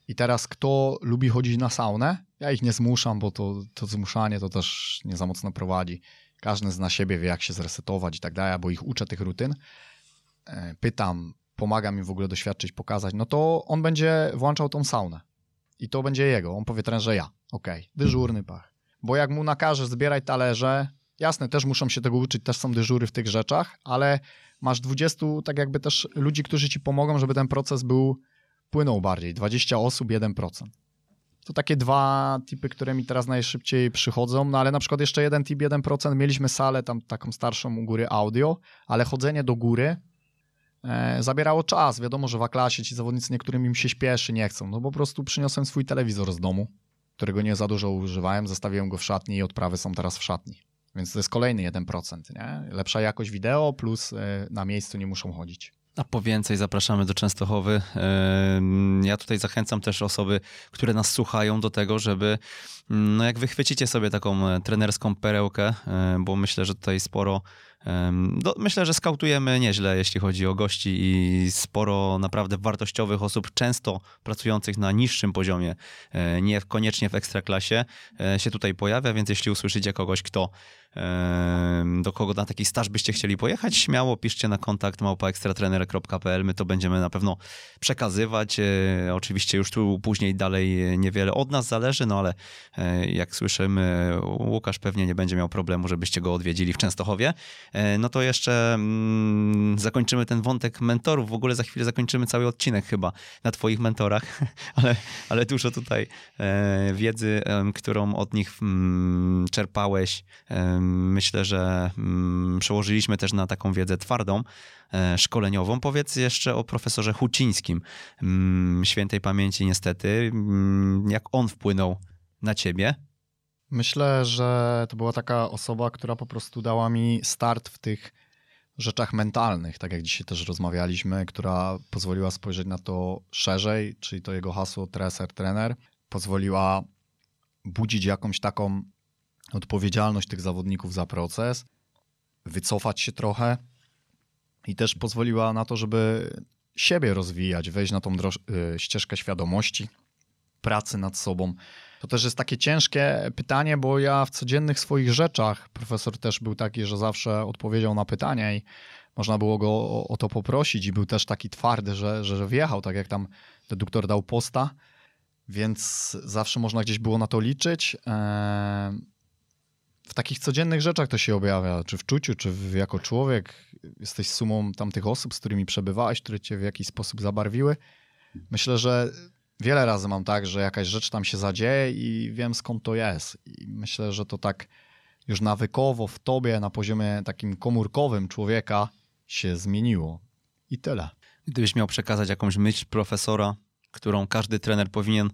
I teraz kto lubi chodzić na saunę, ja ich nie zmuszam, bo to, to zmuszanie to też nie za mocno prowadzi. Każdy zna siebie, wie jak się zresetować i tak dalej, bo ich uczę tych rutyn. E, pytam, pomagam im w ogóle doświadczyć, pokazać, no to on będzie włączał tą saunę i to będzie jego. On powie trenerze ja. Okej, okay. dyżurny pach. Bo jak mu nakażesz zbierać talerze, jasne, też muszą się tego uczyć, też są dyżury w tych rzeczach, ale masz 20 tak jakby też ludzi, którzy ci pomogą, żeby ten proces był, płynął bardziej. 20 osób, 1%. To takie dwa typy, które mi teraz najszybciej przychodzą, no ale na przykład jeszcze jeden tip, 1%, mieliśmy salę tam taką starszą u góry audio, ale chodzenie do góry zabierało czas. Wiadomo, że w A-klasie ci zawodnicy niektórym im się śpieszy, nie chcą. No po prostu przyniosłem swój telewizor z domu, którego nie za dużo używałem, zostawiłem go w szatni i odprawy są teraz w szatni. Więc to jest kolejny 1%, nie? Lepsza jakość wideo plus e, na miejscu nie muszą chodzić. A po więcej zapraszamy do Częstochowy. Ja tutaj zachęcam też osoby, które nas słuchają do tego, żeby mm, no jak wychwycicie sobie taką e, trenerską perełkę, bo myślę, że tutaj sporo do, myślę, że skautujemy nieźle, jeśli chodzi o gości i sporo naprawdę wartościowych osób, często pracujących na niższym poziomie, e, nie koniecznie w ekstraklasie, e, się tutaj pojawia, więc jeśli usłyszycie kogoś, kto do kogo na taki staż byście chcieli pojechać, śmiało piszcie na kontakt małpaekstratrener.pl, my to będziemy na pewno przekazywać. E, oczywiście już tu później dalej niewiele od nas zależy, no ale jak słyszymy, Łukasz pewnie nie będzie miał problemu, żebyście go odwiedzili w Częstochowie. E, no to jeszcze mm, zakończymy ten wątek mentorów. W ogóle za chwilę zakończymy cały odcinek chyba na Twoich mentorach, ale, ale dużo tutaj e, wiedzy, którą od nich mm, czerpałeś, myślę, że mm, przełożyliśmy też na taką wiedzę twardą e, szkoleniową. Powiedz jeszcze o profesorze Hucińskim, świętej pamięci niestety. Jak on wpłynął na ciebie? Myślę, że to była taka osoba, która po prostu dała mi start w tych rzeczach mentalnych, tak jak dzisiaj też rozmawialiśmy, która pozwoliła spojrzeć na to szerzej, czyli to jego hasło treser, trener, pozwoliła budzić jakąś taką odpowiedzialność tych zawodników za proces, wycofać się trochę i też pozwoliła na to, żeby siebie rozwijać, wejść na tą y, ścieżkę świadomości, pracy nad sobą. To też jest takie ciężkie pytanie, bo ja w codziennych swoich rzeczach, profesor też był taki, że zawsze odpowiedział na pytania i można było go o, o to poprosić i był też taki twardy, że, że, że wjechał, tak jak tam deduktor dał posta, więc zawsze można gdzieś było na to liczyć. W takich codziennych rzeczach to się objawia, czy w czuciu, czy w, jako człowiek. Jesteś sumą tamtych osób, z którymi przebywałeś, które cię w jakiś sposób zabarwiły. Myślę, że wiele razy mam tak, że jakaś rzecz tam się zadzieje i wiem skąd to jest. I myślę, że to tak już nawykowo w tobie, na poziomie takim komórkowym człowieka się zmieniło. I tyle. Gdybyś miał przekazać jakąś myśl profesora, którą każdy trener powinien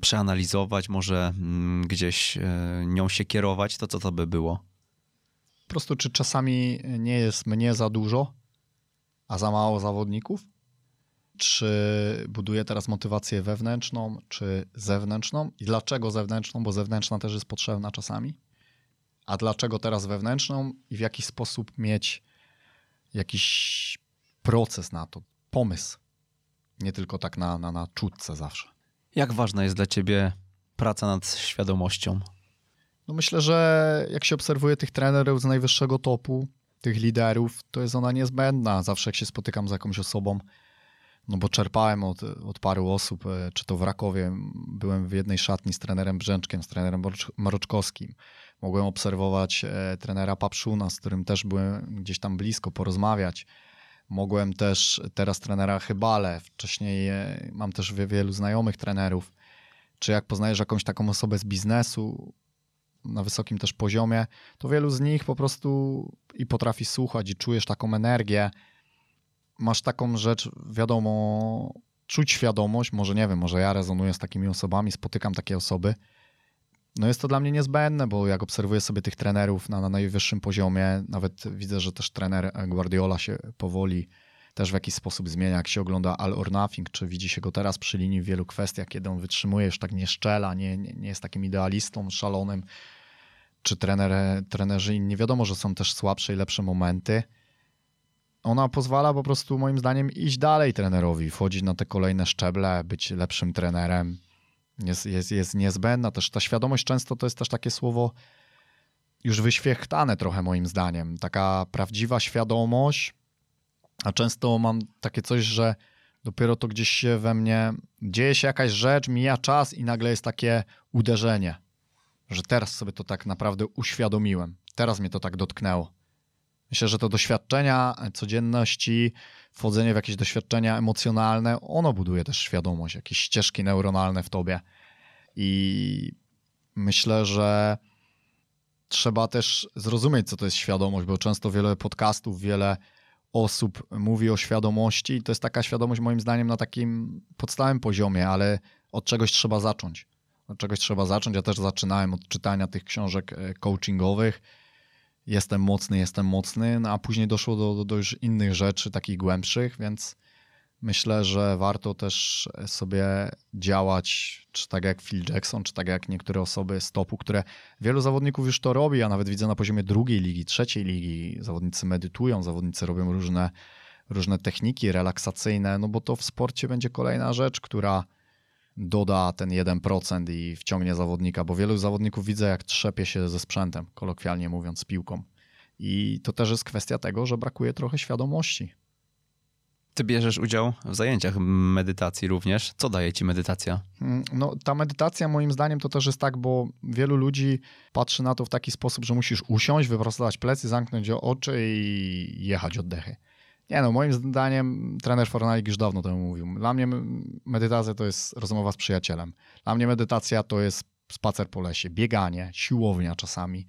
przeanalizować, może um, gdzieś um, nią się kierować, to co to by było? Po prostu, czy czasami nie jest mnie za dużo, a za mało zawodników? Czy buduję teraz motywację wewnętrzną, czy zewnętrzną? I dlaczego zewnętrzną? Bo zewnętrzna też jest potrzebna czasami. A dlaczego teraz wewnętrzną i w jaki sposób mieć jakiś proces na to, pomysł. Nie tylko tak na, na, na czutce zawsze. Jak ważna jest dla ciebie praca nad świadomością? No myślę, że jak się obserwuje tych trenerów z najwyższego topu, tych liderów, to jest ona niezbędna. Zawsze jak się spotykam z jakąś osobą, no bo czerpałem od, od paru osób, e, czy to w Rakowie, byłem w jednej szatni z trenerem Brzęczkiem, z trenerem Maroczkowskim. Mogłem obserwować e, trenera Papszuna, z którym też byłem gdzieś tam blisko, porozmawiać. Mogłem też teraz trenera Chybale, wcześniej e, mam też wielu znajomych trenerów. Czy jak poznajesz jakąś taką osobę z biznesu na wysokim też poziomie, to wielu z nich po prostu i potrafi słuchać i czujesz taką energię. Masz taką rzecz, wiadomo, czuć świadomość, może nie wiem, może ja rezonuję z takimi osobami, spotykam takie osoby, no jest to dla mnie niezbędne, bo jak obserwuję sobie tych trenerów na, na najwyższym poziomie, nawet widzę, że też trener Guardiola się powoli też w jakiś sposób zmienia, jak się ogląda All or Nothing, czy widzi się go teraz przy linii w wielu kwestiach, kiedy on wytrzymuje, już tak nie szczela, nie, nie, nie jest takim idealistą, szalonym, czy trener, trenerzy inni, wiadomo, że są też słabsze i lepsze momenty. Ona pozwala po prostu moim zdaniem iść dalej trenerowi, wchodzić na te kolejne szczeble, być lepszym trenerem, jest, jest, jest niezbędna. Też ta świadomość często to jest też takie słowo już wyświechtane trochę moim zdaniem. Taka prawdziwa świadomość, a często mam takie coś, że dopiero to gdzieś się we mnie dzieje się jakaś rzecz, mija czas i nagle jest takie uderzenie, że teraz sobie to tak naprawdę uświadomiłem. Teraz mnie to tak dotknęło. Myślę, że to doświadczenia codzienności, wchodzenie w jakieś doświadczenia emocjonalne, ono buduje też świadomość, jakieś ścieżki neuronalne w tobie. I myślę, że trzeba też zrozumieć, co to jest świadomość, bo często wiele podcastów, wiele osób mówi o świadomości i to jest taka świadomość moim zdaniem na takim podstawowym poziomie, ale od czegoś trzeba zacząć. Od czegoś trzeba zacząć. Ja też zaczynałem od czytania tych książek e, coachingowych, jestem mocny, jestem mocny, no a później doszło do, do już innych rzeczy, takich głębszych, więc myślę, że warto też sobie działać, czy tak jak Phil Jackson, czy tak jak niektóre osoby z topu, które wielu zawodników już to robi, a nawet widzę na poziomie drugiej ligi, trzeciej ligi, zawodnicy medytują, zawodnicy robią różne, różne techniki relaksacyjne, no bo to w sporcie będzie kolejna rzecz, która doda ten 1% i wciągnie zawodnika, bo wielu zawodników widzę, jak trzepie się ze sprzętem, kolokwialnie mówiąc, z piłką. I to też jest kwestia tego, że brakuje trochę świadomości. Ty bierzesz udział w zajęciach medytacji również. Co daje ci medytacja? Mm, no, ta medytacja moim zdaniem to też jest tak, bo wielu ludzi patrzy na to w taki sposób, że musisz usiąść, wyprostować plecy, zamknąć oczy i jechać oddechy. Nie no, moim zdaniem trener Fornalik już dawno temu mówił. Dla mnie medytacja to jest rozmowa z przyjacielem. Dla mnie medytacja to jest spacer po lesie, bieganie, siłownia czasami.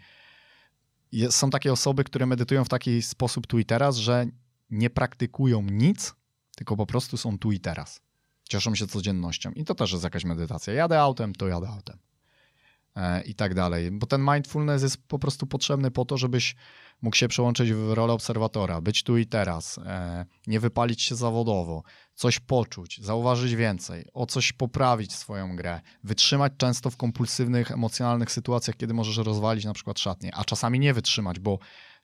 Są takie osoby, które medytują w taki sposób tu i teraz, że nie praktykują nic, tylko po prostu są tu i teraz. Cieszą się codziennością. I to też jest jakaś medytacja. Jadę autem, to jadę autem. E, I tak dalej. Bo ten mindfulness jest po prostu potrzebny po to, żebyś mógł się przełączyć w rolę obserwatora, być tu i teraz, e, nie wypalić się zawodowo, coś poczuć, zauważyć więcej, o coś poprawić swoją grę, wytrzymać często w kompulsywnych, emocjonalnych sytuacjach, kiedy możesz rozwalić na przykład szatnię, a czasami nie wytrzymać, bo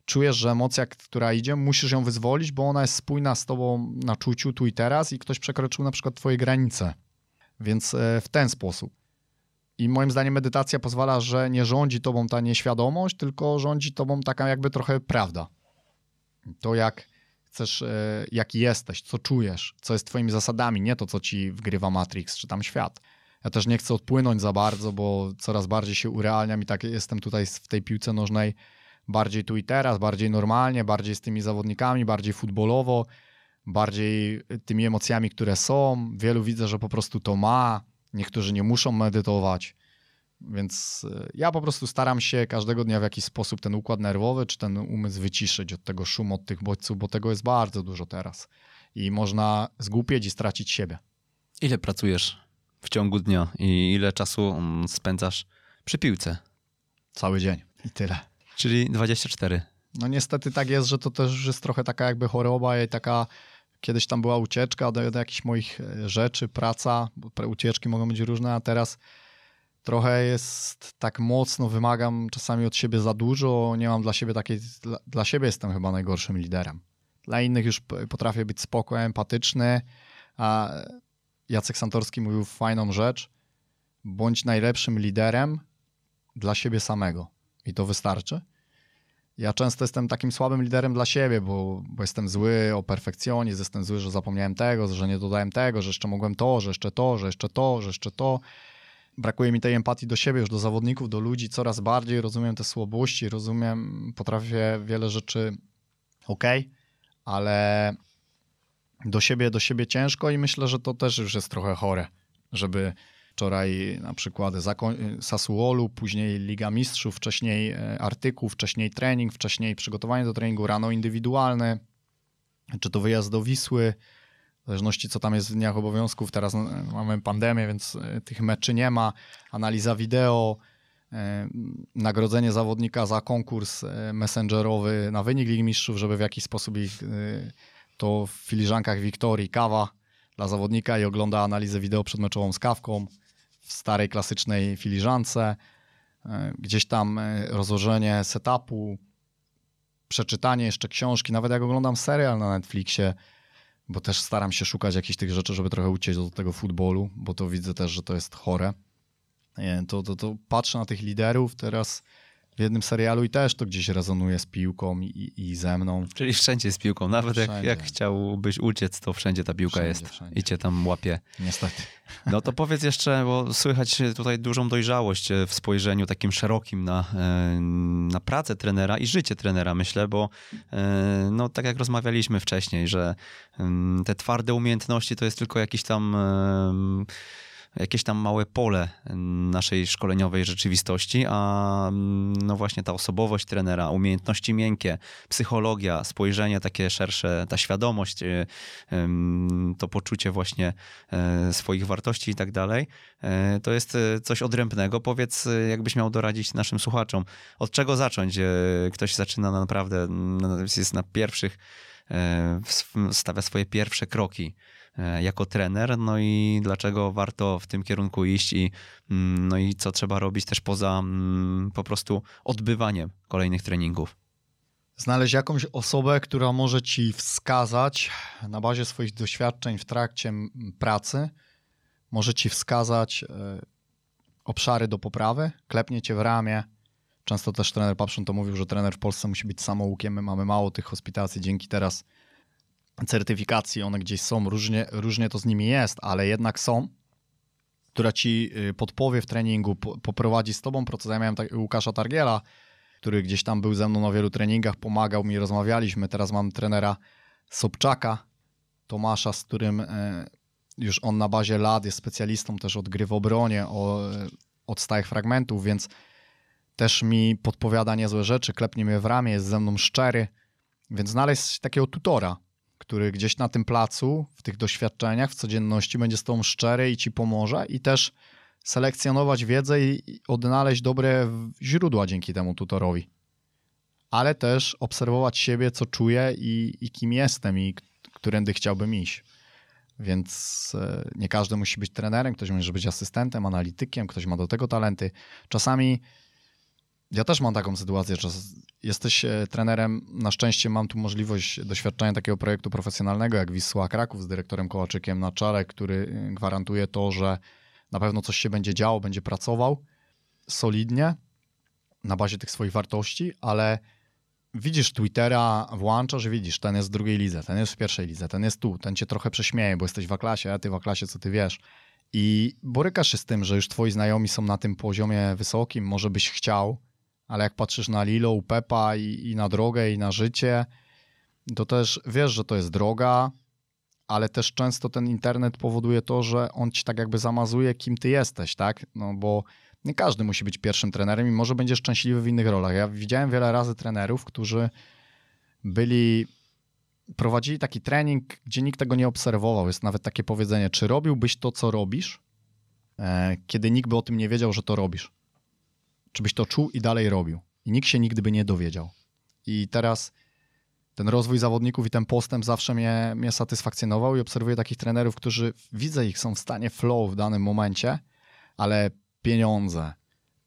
czujesz, że emocja, która idzie, musisz ją wyzwolić, bo ona jest spójna z tobą na czuciu tu i teraz i ktoś przekroczył na przykład twoje granice. Więc e, w ten sposób. I moim zdaniem medytacja pozwala, że nie rządzi tobą ta nieświadomość, tylko rządzi tobą taka jakby trochę prawda. To jak chcesz, e, jaki jesteś, co czujesz, co jest twoimi zasadami, nie to, co ci wgrywa Matrix czy tam świat. Ja też nie chcę odpłynąć za bardzo, bo coraz bardziej się urealniam i tak jestem tutaj w tej piłce nożnej bardziej tu i teraz, bardziej normalnie, bardziej z tymi zawodnikami, bardziej futbolowo, bardziej tymi emocjami, które są. Wielu widzę, że po prostu to ma, niektórzy nie muszą medytować. Więc e, ja po prostu staram się każdego dnia w jakiś sposób ten układ nerwowy czy ten umysł wyciszyć od tego szumu, od tych bodźców, bo tego jest bardzo dużo teraz. I można zgłupieć i stracić siebie. Ile pracujesz w ciągu dnia i ile czasu mm, spędzasz przy piłce? Cały dzień i tyle. Czyli 24. No niestety tak jest, że to też jest trochę taka jakby choroba i taka kiedyś tam była ucieczka do, do jakichś moich e, rzeczy, praca, bo ucieczki mogą być różne, a teraz trochę jest tak mocno, wymagam czasami od siebie za dużo, nie mam dla siebie takiej, dla, dla siebie jestem chyba najgorszym liderem. Dla innych już potrafię być spokojny, empatyczny, a Jacek Santorski mówił fajną rzecz, bądź najlepszym liderem dla siebie samego i to wystarczy. Ja często jestem takim słabym liderem dla siebie, bo, bo jestem zły o perfekcjonizm, jestem zły, że zapomniałem tego, że nie dodałem tego, że jeszcze mogłem to, że jeszcze to, że jeszcze to, że jeszcze to. Brakuje mi tej empatii do siebie, już do zawodników, do ludzi coraz bardziej. Rozumiem te słabości, rozumiem, potrafię wiele rzeczy ok, ale do siebie, do siebie ciężko i myślę, że to też już jest trochę chore, żeby wczoraj na przykład Sassuolu, później Liga Mistrzów, wcześniej e, artykuł, wcześniej trening, wcześniej przygotowanie do treningu, rano indywidualne, czy to wyjazd do Wisły, w zależności co tam jest w dniach obowiązków. Teraz no, mamy pandemię, więc e, tych meczy nie ma. Analiza wideo, e, nagrodzenie zawodnika za konkurs messengerowy na wynik Ligi Mistrzów, żeby w jakiś sposób ich to w filiżankach Wiktorii kawa dla zawodnika i ogląda analizę wideo przedmeczową z kawką w starej, klasycznej filiżance, e, gdzieś tam e, rozłożenie setupu, przeczytanie jeszcze książki, nawet jak oglądam serial na Netflixie, bo też staram się szukać jakichś tych rzeczy, żeby trochę uciec do tego futbolu, bo to widzę też, że to jest chore. E, to, to, to patrzę na tych liderów teraz w jednym serialu i też to gdzieś rezonuje z piłką i, i ze mną. Czyli wszędzie z piłką. Nawet jak, jak chciałbyś uciec, to wszędzie ta piłka wszędzie, jest wszędzie. i cię tam łapie. Niestety. No to powiedz jeszcze, bo słychać tutaj dużą dojrzałość w spojrzeniu takim szerokim na, e, na pracę trenera i życie trenera, myślę, bo e, no tak jak rozmawialiśmy wcześniej, że te twarde umiejętności to jest tylko jakiś tam jakieś tam małe pole naszej szkoleniowej rzeczywistości, a no właśnie ta osobowość trenera, umiejętności miękkie, psychologia, spojrzenie takie szersze, ta świadomość, y, to poczucie właśnie e, swoich wartości i tak dalej, e, to jest e, coś odrębnego. Powiedz, jakbyś miał doradzić naszym słuchaczom, od czego zacząć? Ktoś zaczyna naprawdę, jest na pierwszych, stawia swoje pierwsze kroki jako trener, no i dlaczego warto w tym kierunku iść i, mm, no i co trzeba robić też poza mm, po prostu odbywaniem kolejnych treningów. Znaleźć jakąś osobę, która może ci wskazać na bazie swoich doświadczeń w trakcie pracy, może ci wskazać e, obszary do poprawy, klepnie cię w ramię. Często też trener Papszyn to mówił, że trener w Polsce musi być samoukiem. My mamy mało tych hospitacji. Dzięki teraz certyfikacji, one gdzieś są, różnie, różnie to z nimi jest, ale jednak są, która ci y, podpowie w treningu, poprowadzi z tobą proces. Ja miałem tak, Łukasza Targiela, który gdzieś tam był ze mną na wielu treningach, pomagał mi, rozmawialiśmy. Teraz mam trenera Sobczaka, Tomasza, z którym e, już on na bazie lat jest specjalistą też od gry w obronie, o, od stałych fragmentów, więc też mi podpowiada niezłe rzeczy, klepnie mnie w ramię, jest ze mną szczery, więc znaleźć takiego tutora, który gdzieś na tym placu, w tych doświadczeniach, w codzienności będzie z tobą szczery i ci pomoże i też selekcjonować wiedzę i odnaleźć dobre źródła dzięki temu tutorowi. Ale też obserwować siebie, co czuję i, i kim jestem i którędy chciałbym iść. Więc e, nie każdy musi być trenerem, ktoś może być asystentem, analitykiem, ktoś ma do tego talenty. Czasami ja też mam taką sytuację, że jesteś e, trenerem, na szczęście mam tu możliwość doświadczenia takiego projektu profesjonalnego jak Wisła Kraków z dyrektorem Kołaczykiem na czele, który e, gwarantuje to, że na pewno coś się będzie działo, będzie pracował solidnie na bazie tych swoich wartości, ale widzisz Twittera, włączasz widzisz, ten jest w drugiej lidze, ten jest w pierwszej lidze, ten jest tu, ten cię trochę prześmieje, bo jesteś w A-klasie, a ty w A-klasie, co ty wiesz. I borykasz się z tym, że już twoi znajomi są na tym poziomie wysokim, może byś chciał, ale jak patrzysz na Lilo, Pepa i, i na drogę, i na życie, to też wiesz, że to jest droga, ale też często ten internet powoduje to, że on ci tak jakby zamazuje, kim ty jesteś, tak? No bo nie każdy musi być pierwszym trenerem i może będzie szczęśliwy w innych rolach. Ja widziałem wiele razy trenerów, którzy byli, prowadzili taki trening, gdzie nikt tego nie obserwował. Jest nawet takie powiedzenie, czy robiłbyś to, co robisz, e, kiedy nikt by o tym nie wiedział, że to robisz? Czy to czuł i dalej robił? I nikt się nigdy by nie dowiedział. I teraz ten rozwój zawodników i ten postęp zawsze mnie, mnie satysfakcjonował i obserwuję takich trenerów, którzy widzę ich, są w stanie flow w danym momencie, ale pieniądze,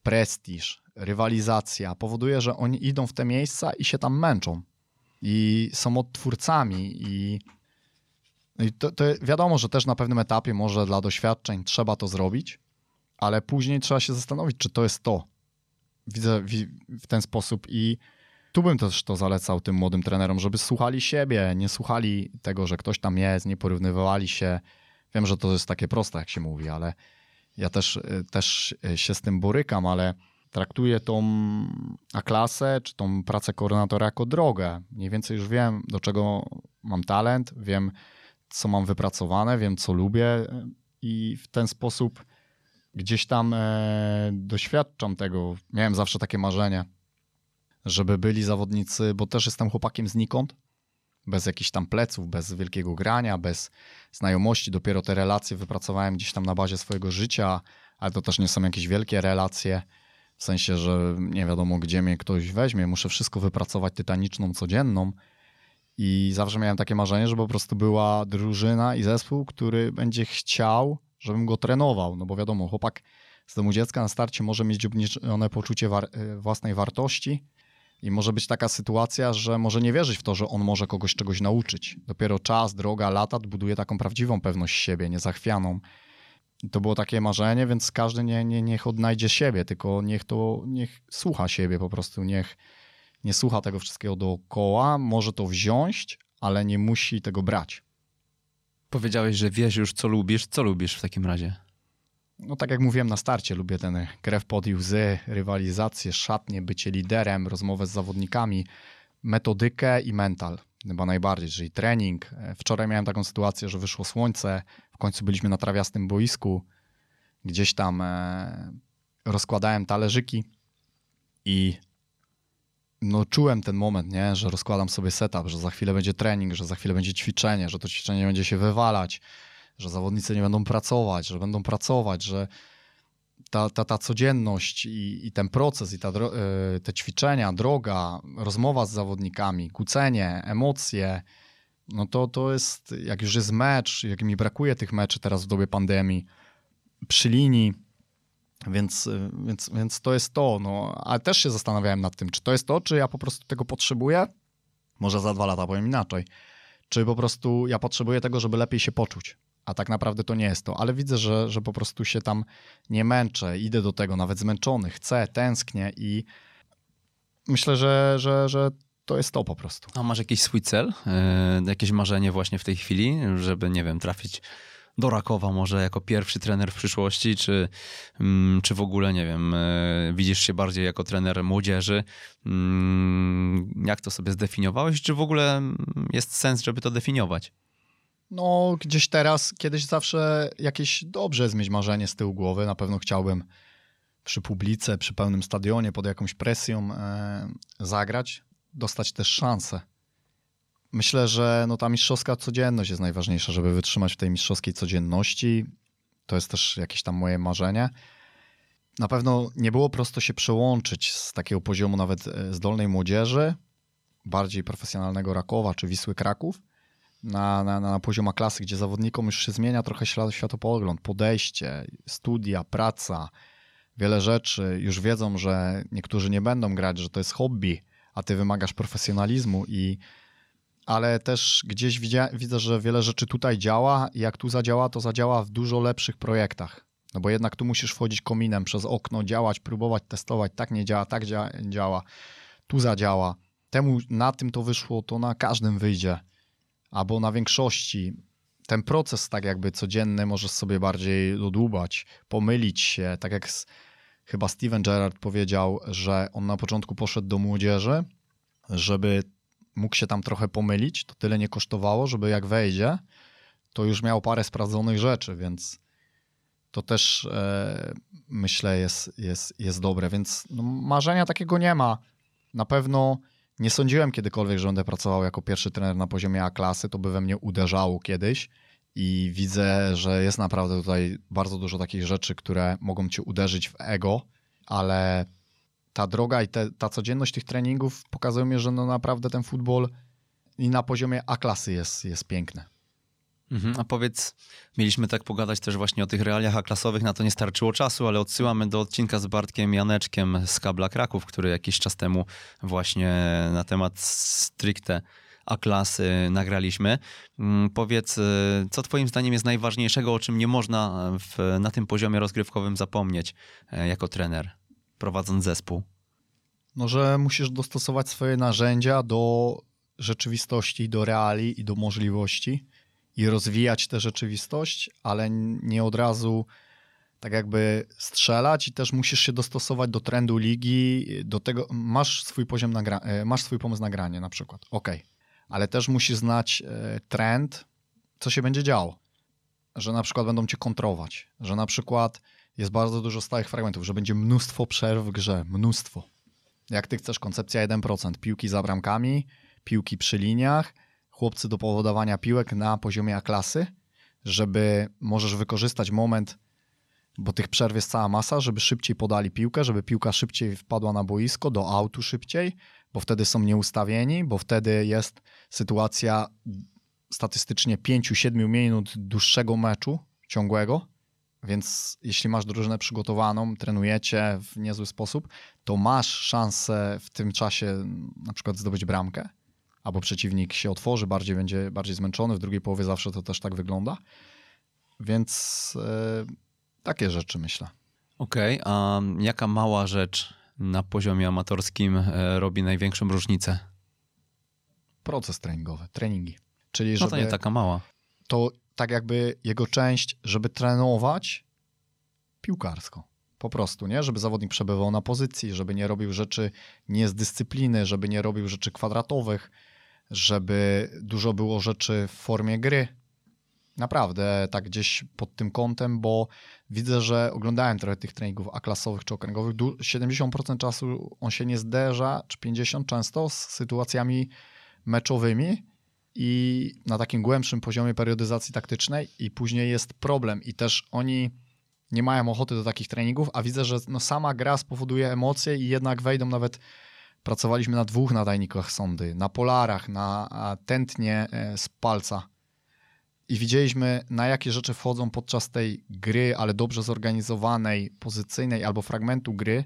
prestiż, rywalizacja powoduje, że oni idą w te miejsca i się tam męczą. I są odtwórcami i, no i to, to wiadomo, że też na pewnym etapie może dla doświadczeń trzeba to zrobić, ale później trzeba się zastanowić, czy to jest to. Widzę w ten sposób i tu bym też to zalecał tym młodym trenerom, żeby słuchali siebie, nie słuchali tego, że ktoś tam jest, nie porównywali się. Wiem, że to jest takie proste, jak się mówi, ale ja też, y, też się z tym borykam, ale traktuję tą A-klasę czy tą pracę koordynatora jako drogę. Mniej więcej już wiem, do czego mam talent, wiem, co mam wypracowane, wiem, co lubię y, i w ten sposób gdzieś tam e, doświadczam tego. Miałem zawsze takie marzenie, żeby byli zawodnicy, bo też jestem chłopakiem znikąd, bez jakichś tam pleców, bez wielkiego grania, bez znajomości. Dopiero te relacje wypracowałem gdzieś tam na bazie swojego życia, ale to też nie są jakieś wielkie relacje, w sensie, że nie wiadomo, gdzie mnie ktoś weźmie. Muszę wszystko wypracować tytaniczną, codzienną. I zawsze miałem takie marzenie, że po prostu była drużyna i zespół, który będzie chciał, żebym go trenował. No bo wiadomo, chłopak z domu dziecka na starcie może mieć obniżone poczucie war własnej wartości, i może być taka sytuacja, że może nie wierzyć w to, że on może kogoś czegoś nauczyć. Dopiero czas, droga, lata buduje taką prawdziwą pewność siebie, niezachwianą. I to było takie marzenie, więc każdy nie, nie, niech odnajdzie siebie, tylko niech to niech słucha siebie po prostu, niech nie słucha tego wszystkiego dookoła, może to wziąć, ale nie musi tego brać. Powiedziałeś, że wiesz już, co lubisz. Co lubisz w takim razie? no tak jak mówiłem na starcie, lubię ten krew pod i łzy, rywalizację, szatnie, bycie liderem, rozmowę z zawodnikami, metodykę i mental. Chyba najbardziej, czyli trening. Wczoraj miałem taką sytuację, że wyszło słońce, w końcu byliśmy na trawiastym boisku, gdzieś tam e, rozkładałem talerzyki i no czułem ten moment, nie? że rozkładam sobie setup, że za chwilę będzie trening, że za chwilę będzie ćwiczenie, że to ćwiczenie będzie się wywalać, że zawodnicy nie będą pracować, że będą pracować, że ta, ta, ta codzienność i, i ten proces, i ta, e, te ćwiczenia, droga, rozmowa z zawodnikami, kłócenie, emocje, no to, to jest, jak już jest mecz, jak mi brakuje tych meczy teraz w dobie pandemii, przy linii, więc, więc, więc to jest to. No, ale też się zastanawiałem nad tym, czy to jest to, czy ja po prostu tego potrzebuję. Może za dwa lata powiem inaczej. Czy po prostu ja potrzebuję tego, żeby lepiej się poczuć a tak naprawdę to nie jest to. Ale widzę, że, że po prostu się tam nie męczę, idę do tego nawet zmęczony, chcę, tęsknię i myślę, że, że, że to jest to po prostu. A masz jakiś swój cel, yy, jakieś marzenie właśnie w tej chwili, żeby, nie wiem, trafić do Rakowa może jako pierwszy trener w przyszłości, czy, mm, czy w ogóle, nie wiem, yy, widzisz się bardziej jako trener młodzieży? Yy, jak to sobie zdefiniowałeś? Czy w ogóle jest sens, żeby to definiować? No, gdzieś teraz, kiedyś zawsze jakieś dobrze jest mieć marzenie z tyłu głowy. Na pewno chciałbym przy publice, przy pełnym stadionie, pod jakąś presją e, zagrać, dostać też szansę. Myślę, że no, ta mistrzowska codzienność jest najważniejsza, żeby wytrzymać w tej mistrzowskiej codzienności. To jest też jakieś tam moje marzenie. Na pewno nie było prosto się przełączyć z takiego poziomu nawet e, zdolnej młodzieży, bardziej profesjonalnego Rakowa czy Wisły Kraków, na, na, na poziom klasy, gdzie zawodnikom już się zmienia trochę światopogląd, podejście, studia, praca, wiele rzeczy, już wiedzą, że niektórzy nie będą grać, że to jest hobby, a ty wymagasz profesjonalizmu i ale też gdzieś widzia, widzę, że wiele rzeczy tutaj działa i jak tu zadziała, to zadziała w dużo lepszych projektach. No bo jednak tu musisz wchodzić kominem przez okno, działać, próbować, testować. Tak nie działa, tak dzia działa. Tu zadziała. Temu na tym to wyszło, to na każdym wyjdzie. Albo na większości. Ten proces tak jakby codzienny możesz sobie bardziej dodłubać, pomylić się. Tak jak z, chyba Steven Gerrard powiedział, że on na początku poszedł do młodzieży, żeby mógł się tam trochę pomylić. To tyle nie kosztowało, żeby jak wejdzie, to już miał parę sprawdzonych rzeczy, więc to też e, myślę jest, jest, jest dobre. Więc no, marzenia takiego nie ma. Na pewno nie sądziłem kiedykolwiek, że będę pracował jako pierwszy trener na poziomie A klasy. To by we mnie uderzało kiedyś. I widzę, że jest naprawdę tutaj bardzo dużo takich rzeczy, które mogą cię uderzyć w ego, ale ta droga i te, ta codzienność tych treningów pokazują mi, że no naprawdę ten futbol i na poziomie A klasy jest, jest piękny. Mhm, a powiedz, mieliśmy tak pogadać też właśnie o tych realiach A-klasowych, na to nie starczyło czasu, ale odsyłamy do odcinka z Bartkiem Janeczkiem z Kabla Kraków, który jakiś czas temu właśnie na temat stricte A-klasy nagraliśmy. Mm, powiedz, y, co twoim zdaniem jest najważniejszego, o czym nie można w, na tym poziomie rozgrywkowym zapomnieć e, jako trener, prowadząc zespół? No, że musisz dostosować swoje narzędzia do rzeczywistości, do reali i do możliwości i rozwijać tę rzeczywistość, ale nie od razu tak jakby strzelać i też musisz się dostosować do trendu ligi, do tego, masz swój poziom, nagra- e, masz swój pomysł nagrania na przykład, ok, ale też musisz znać e, trend, co się będzie działo, że na przykład będą cię kontrować, że na przykład jest bardzo dużo stałych fragmentów, że będzie mnóstwo przerw w grze, mnóstwo. Jak ty chcesz, koncepcja 1%, piłki za bramkami, piłki przy liniach, chłopcy do powodowania piłek na poziomie A-klasy, żeby możesz wykorzystać moment, bo tych przerw jest cała masa, żeby szybciej podali piłkę, żeby piłka szybciej wpadła na boisko, do autu szybciej, bo wtedy są nieustawieni, bo wtedy jest sytuacja statystycznie 5-7 minut dłuższego meczu ciągłego, więc jeśli masz drużynę przygotowaną, trenujecie w niezły sposób, to masz szansę w tym czasie na przykład zdobyć bramkę albo przeciwnik się otworzy, bardziej będzie bardziej zmęczony, w drugiej połowie zawsze to też tak wygląda. Więc e, takie rzeczy myślę. Okej, okay, a jaka mała rzecz na poziomie amatorskim e, robi największą różnicę? Proces treningowy, treningi. Czyli żeby no to nie taka mała. To tak jakby jego część, żeby trenować piłkarsko. Po prostu, nie? Żeby zawodnik przebywał na pozycji, żeby nie robił rzeczy nie z dyscypliny, żeby nie robił rzeczy kwadratowych, żeby dużo było rzeczy w formie gry. Naprawdę, tak gdzieś pod tym kątem, bo widzę, że oglądałem trochę tych treningów A-klasowych czy okręgowych. 70% czasu on się nie zderza, czy 50% często z sytuacjami meczowymi i na takim głębszym poziomie periodyzacji taktycznej i później jest problem i też oni nie mają ochoty do takich treningów, a widzę, że no sama gra spowoduje emocje i jednak wejdą nawet Pracowaliśmy na dwóch nadajnikach sondy, na polarach, na tętnie e, z palca. I widzieliśmy, na jakie rzeczy wchodzą podczas tej gry, ale dobrze zorganizowanej, pozycyjnej albo fragmentu gry,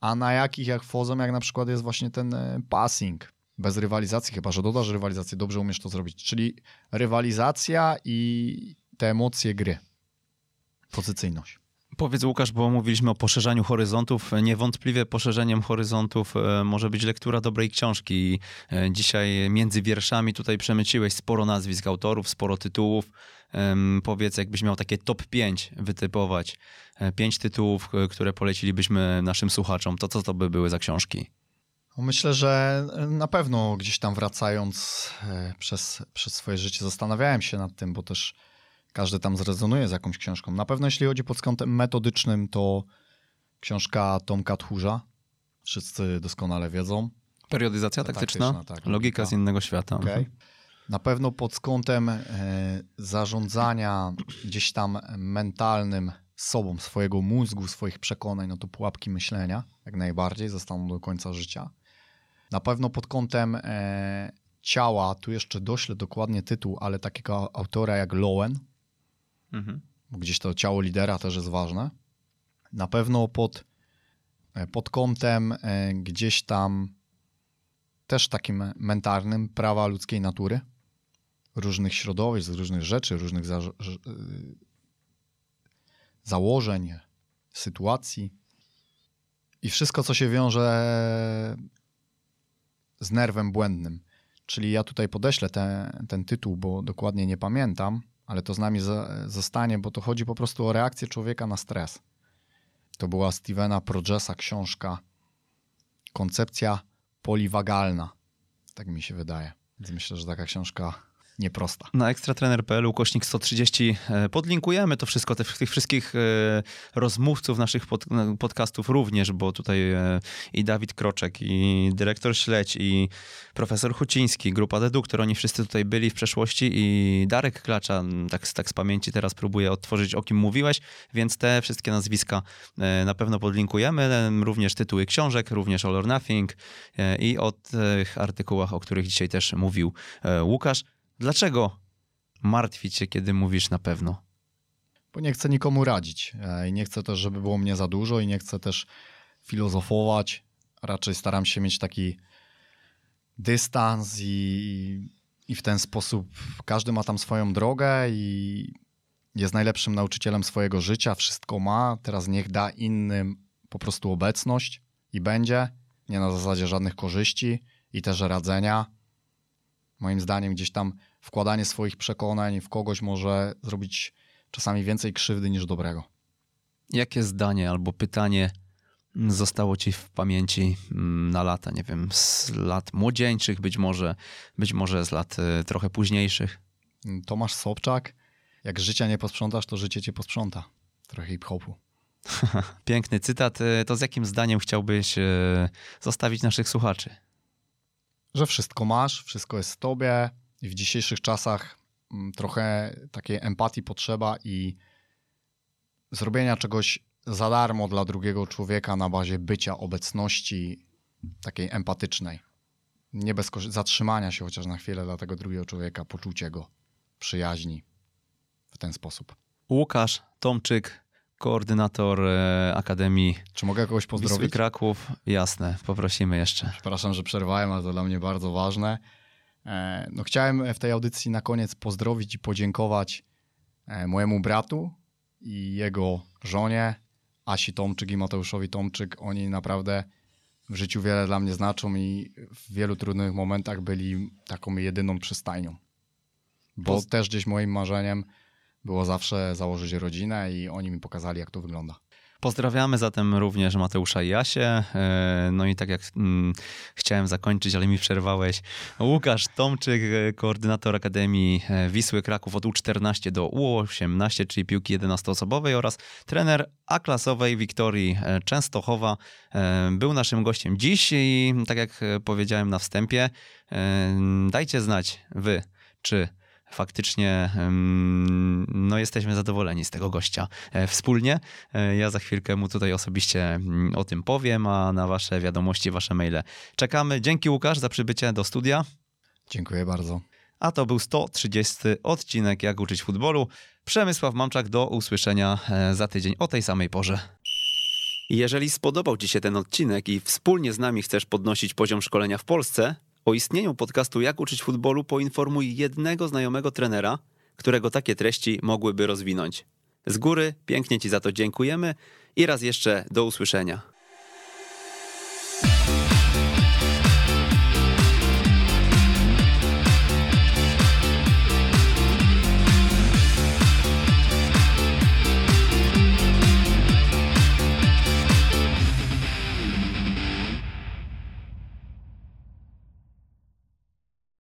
a na jakich jak wchodzą, jak na przykład jest właśnie ten e, passing. Bez rywalizacji, chyba że dodasz rywalizację, dobrze umiesz to zrobić. Czyli rywalizacja i te emocje gry. Pozycyjność. Powiedz Łukasz, bo mówiliśmy o poszerzaniu horyzontów. Niewątpliwie poszerzeniem horyzontów e, może być lektura dobrej książki. E, dzisiaj między wierszami tutaj przemyciłeś sporo nazwisk autorów, sporo tytułów. Powiedz, jakbyś miał takie top 5 wytypować, e, pięć tytułów, które polecilibyśmy naszym słuchaczom, to co to by były za książki? No, myślę, że na pewno gdzieś tam wracając przez, przez swoje życie zastanawiałem się nad tym, bo też każdy tam zrezonuje z jakąś książką. Na pewno jeśli chodzi pod kątem metodycznym, to książka Tomka Tchórza. Wszyscy doskonale wiedzą. Periodyzacja taktyczna, taktyczna tak, logika z innego świata. Okay. Mhm. Na pewno pod kątem e, zarządzania gdzieś tam mentalnym sobą, swojego mózgu, swoich przekonań, no to pułapki myślenia jak najbardziej zostaną do końca życia. Na pewno pod kątem e, ciała, tu jeszcze doślę dokładnie tytuł, ale takiego autora jak Lowen, Mhm. Gdzieś to ciało lidera też jest ważne. Na pewno pod, e, pod kątem e, gdzieś tam też takim mentalnym prawa ludzkiej natury, różnych środowisk, różnych rzeczy, różnych za, e, założeń, sytuacji i wszystko, co się wiąże z nerwem błędnym. Czyli ja tutaj podeślę te, ten tytuł, bo dokładnie nie pamiętam, ale to z nami zostanie, bo to chodzi po prostu o reakcję człowieka na stres. To była Stevena Progesa książka Koncepcja poliwagalna. Tak mi się wydaje. Więc myślę, że taka książka nieprosta. Na ekstratrener.pl ukośnik 130 e, podlinkujemy to wszystko, tych, tych wszystkich e, rozmówców naszych pod, podcastów również, bo tutaj e, i Dawid Kroczek, i dyrektor Śledź, i profesor Huciński, grupa Deduktor, oni wszyscy tutaj byli w przeszłości i Darek Klacza, tak, tak z pamięci teraz próbuję odtworzyć, o kim mówiłeś, więc te wszystkie nazwiska na pewno podlinkujemy, również tytuły książek, również All or Nothing i o tych artykułach, o których dzisiaj też mówił Łukasz. Dlaczego martwić się, kiedy mówisz na pewno? Bo nie chcę nikomu radzić e, i nie chcę też, żeby było mnie za dużo i nie chcę też filozofować. Raczej staram się mieć taki dystans i, i w ten sposób każdy ma tam swoją drogę i jest najlepszym nauczycielem swojego życia, wszystko ma, teraz niech da innym po prostu obecność i będzie, nie na zasadzie żadnych korzyści i też radzenia. Moim zdaniem gdzieś tam wkładanie swoich przekonań w kogoś może zrobić czasami więcej krzywdy niż dobrego. Jakie zdanie albo pytanie zostało ci w pamięci mm, na lata, nie wiem, z lat młodzieńczych być może, być może z lat y, trochę późniejszych? Tomasz Sobczak, jak życia nie posprzątasz, to życie cię posprząta. Trochę hip-hopu. Piękny cytat. Y, to z jakim zdaniem chciałbyś y, zostawić naszych słuchaczy? Że wszystko masz, wszystko jest w tobie, w dzisiejszych czasach mm, trochę takiej empatii potrzeba i zrobienia czegoś za darmo dla drugiego człowieka na bazie bycia, obecności takiej empatycznej. Nie bez zatrzymania się chociaż na chwilę dla tego drugiego człowieka, poczucie go, przyjaźni w ten sposób. Łukasz Tomczyk, koordynator e, Akademii. Czy mogę kogoś pozdrowić? Wisły Kraków, jasne, poprosimy jeszcze. Przepraszam, że przerwałem, ale to dla mnie bardzo ważne. E, no, chciałem w tej audycji na koniec pozdrowić i podziękować e, mojemu bratu i jego żonie, Asi Tomczyk i Mateuszowi Tomczyk. Oni naprawdę w życiu wiele dla mnie znaczą i w wielu trudnych momentach byli taką jedyną przystajnią. Bo też gdzieś moim marzeniem było zawsze założyć rodzinę i oni mi pokazali, jak to wygląda. Pozdrawiamy zatem również Mateusza i Jasię. E, no i tak jak mm, chciałem zakończyć, ale mi przerwałeś. Łukasz Tomczyk, e, koordynator Akademii e, Wisły Kraków od U14 do U18, czyli piłki 11-osobowej oraz trener A-klasowej Wiktorii Częstochowa. Był naszym gościem dziś i tak jak powiedziałem na wstępie, dajcie znać wy, czy faktycznie no, jesteśmy zadowoleni z tego gościa e, wspólnie. E, ja za chwilkę mu tutaj osobiście mm, o tym powiem, a na wasze wiadomości, wasze maile czekamy. Dzięki Łukasz za przybycie do studia. Dziękuję bardzo. A to był 130 odcinek Jak uczyć futbolu. Przemysław Mamczak, do usłyszenia e, za tydzień o tej samej porze. Jeżeli spodobał Ci się ten odcinek i wspólnie z nami chcesz podnosić poziom szkolenia w Polsce, o istnieniu podcastu Jak uczyć futbolu poinformuj jednego znajomego trenera, którego takie treści mogłyby rozwinąć. Z góry pięknie Ci za to dziękujemy i raz jeszcze do usłyszenia.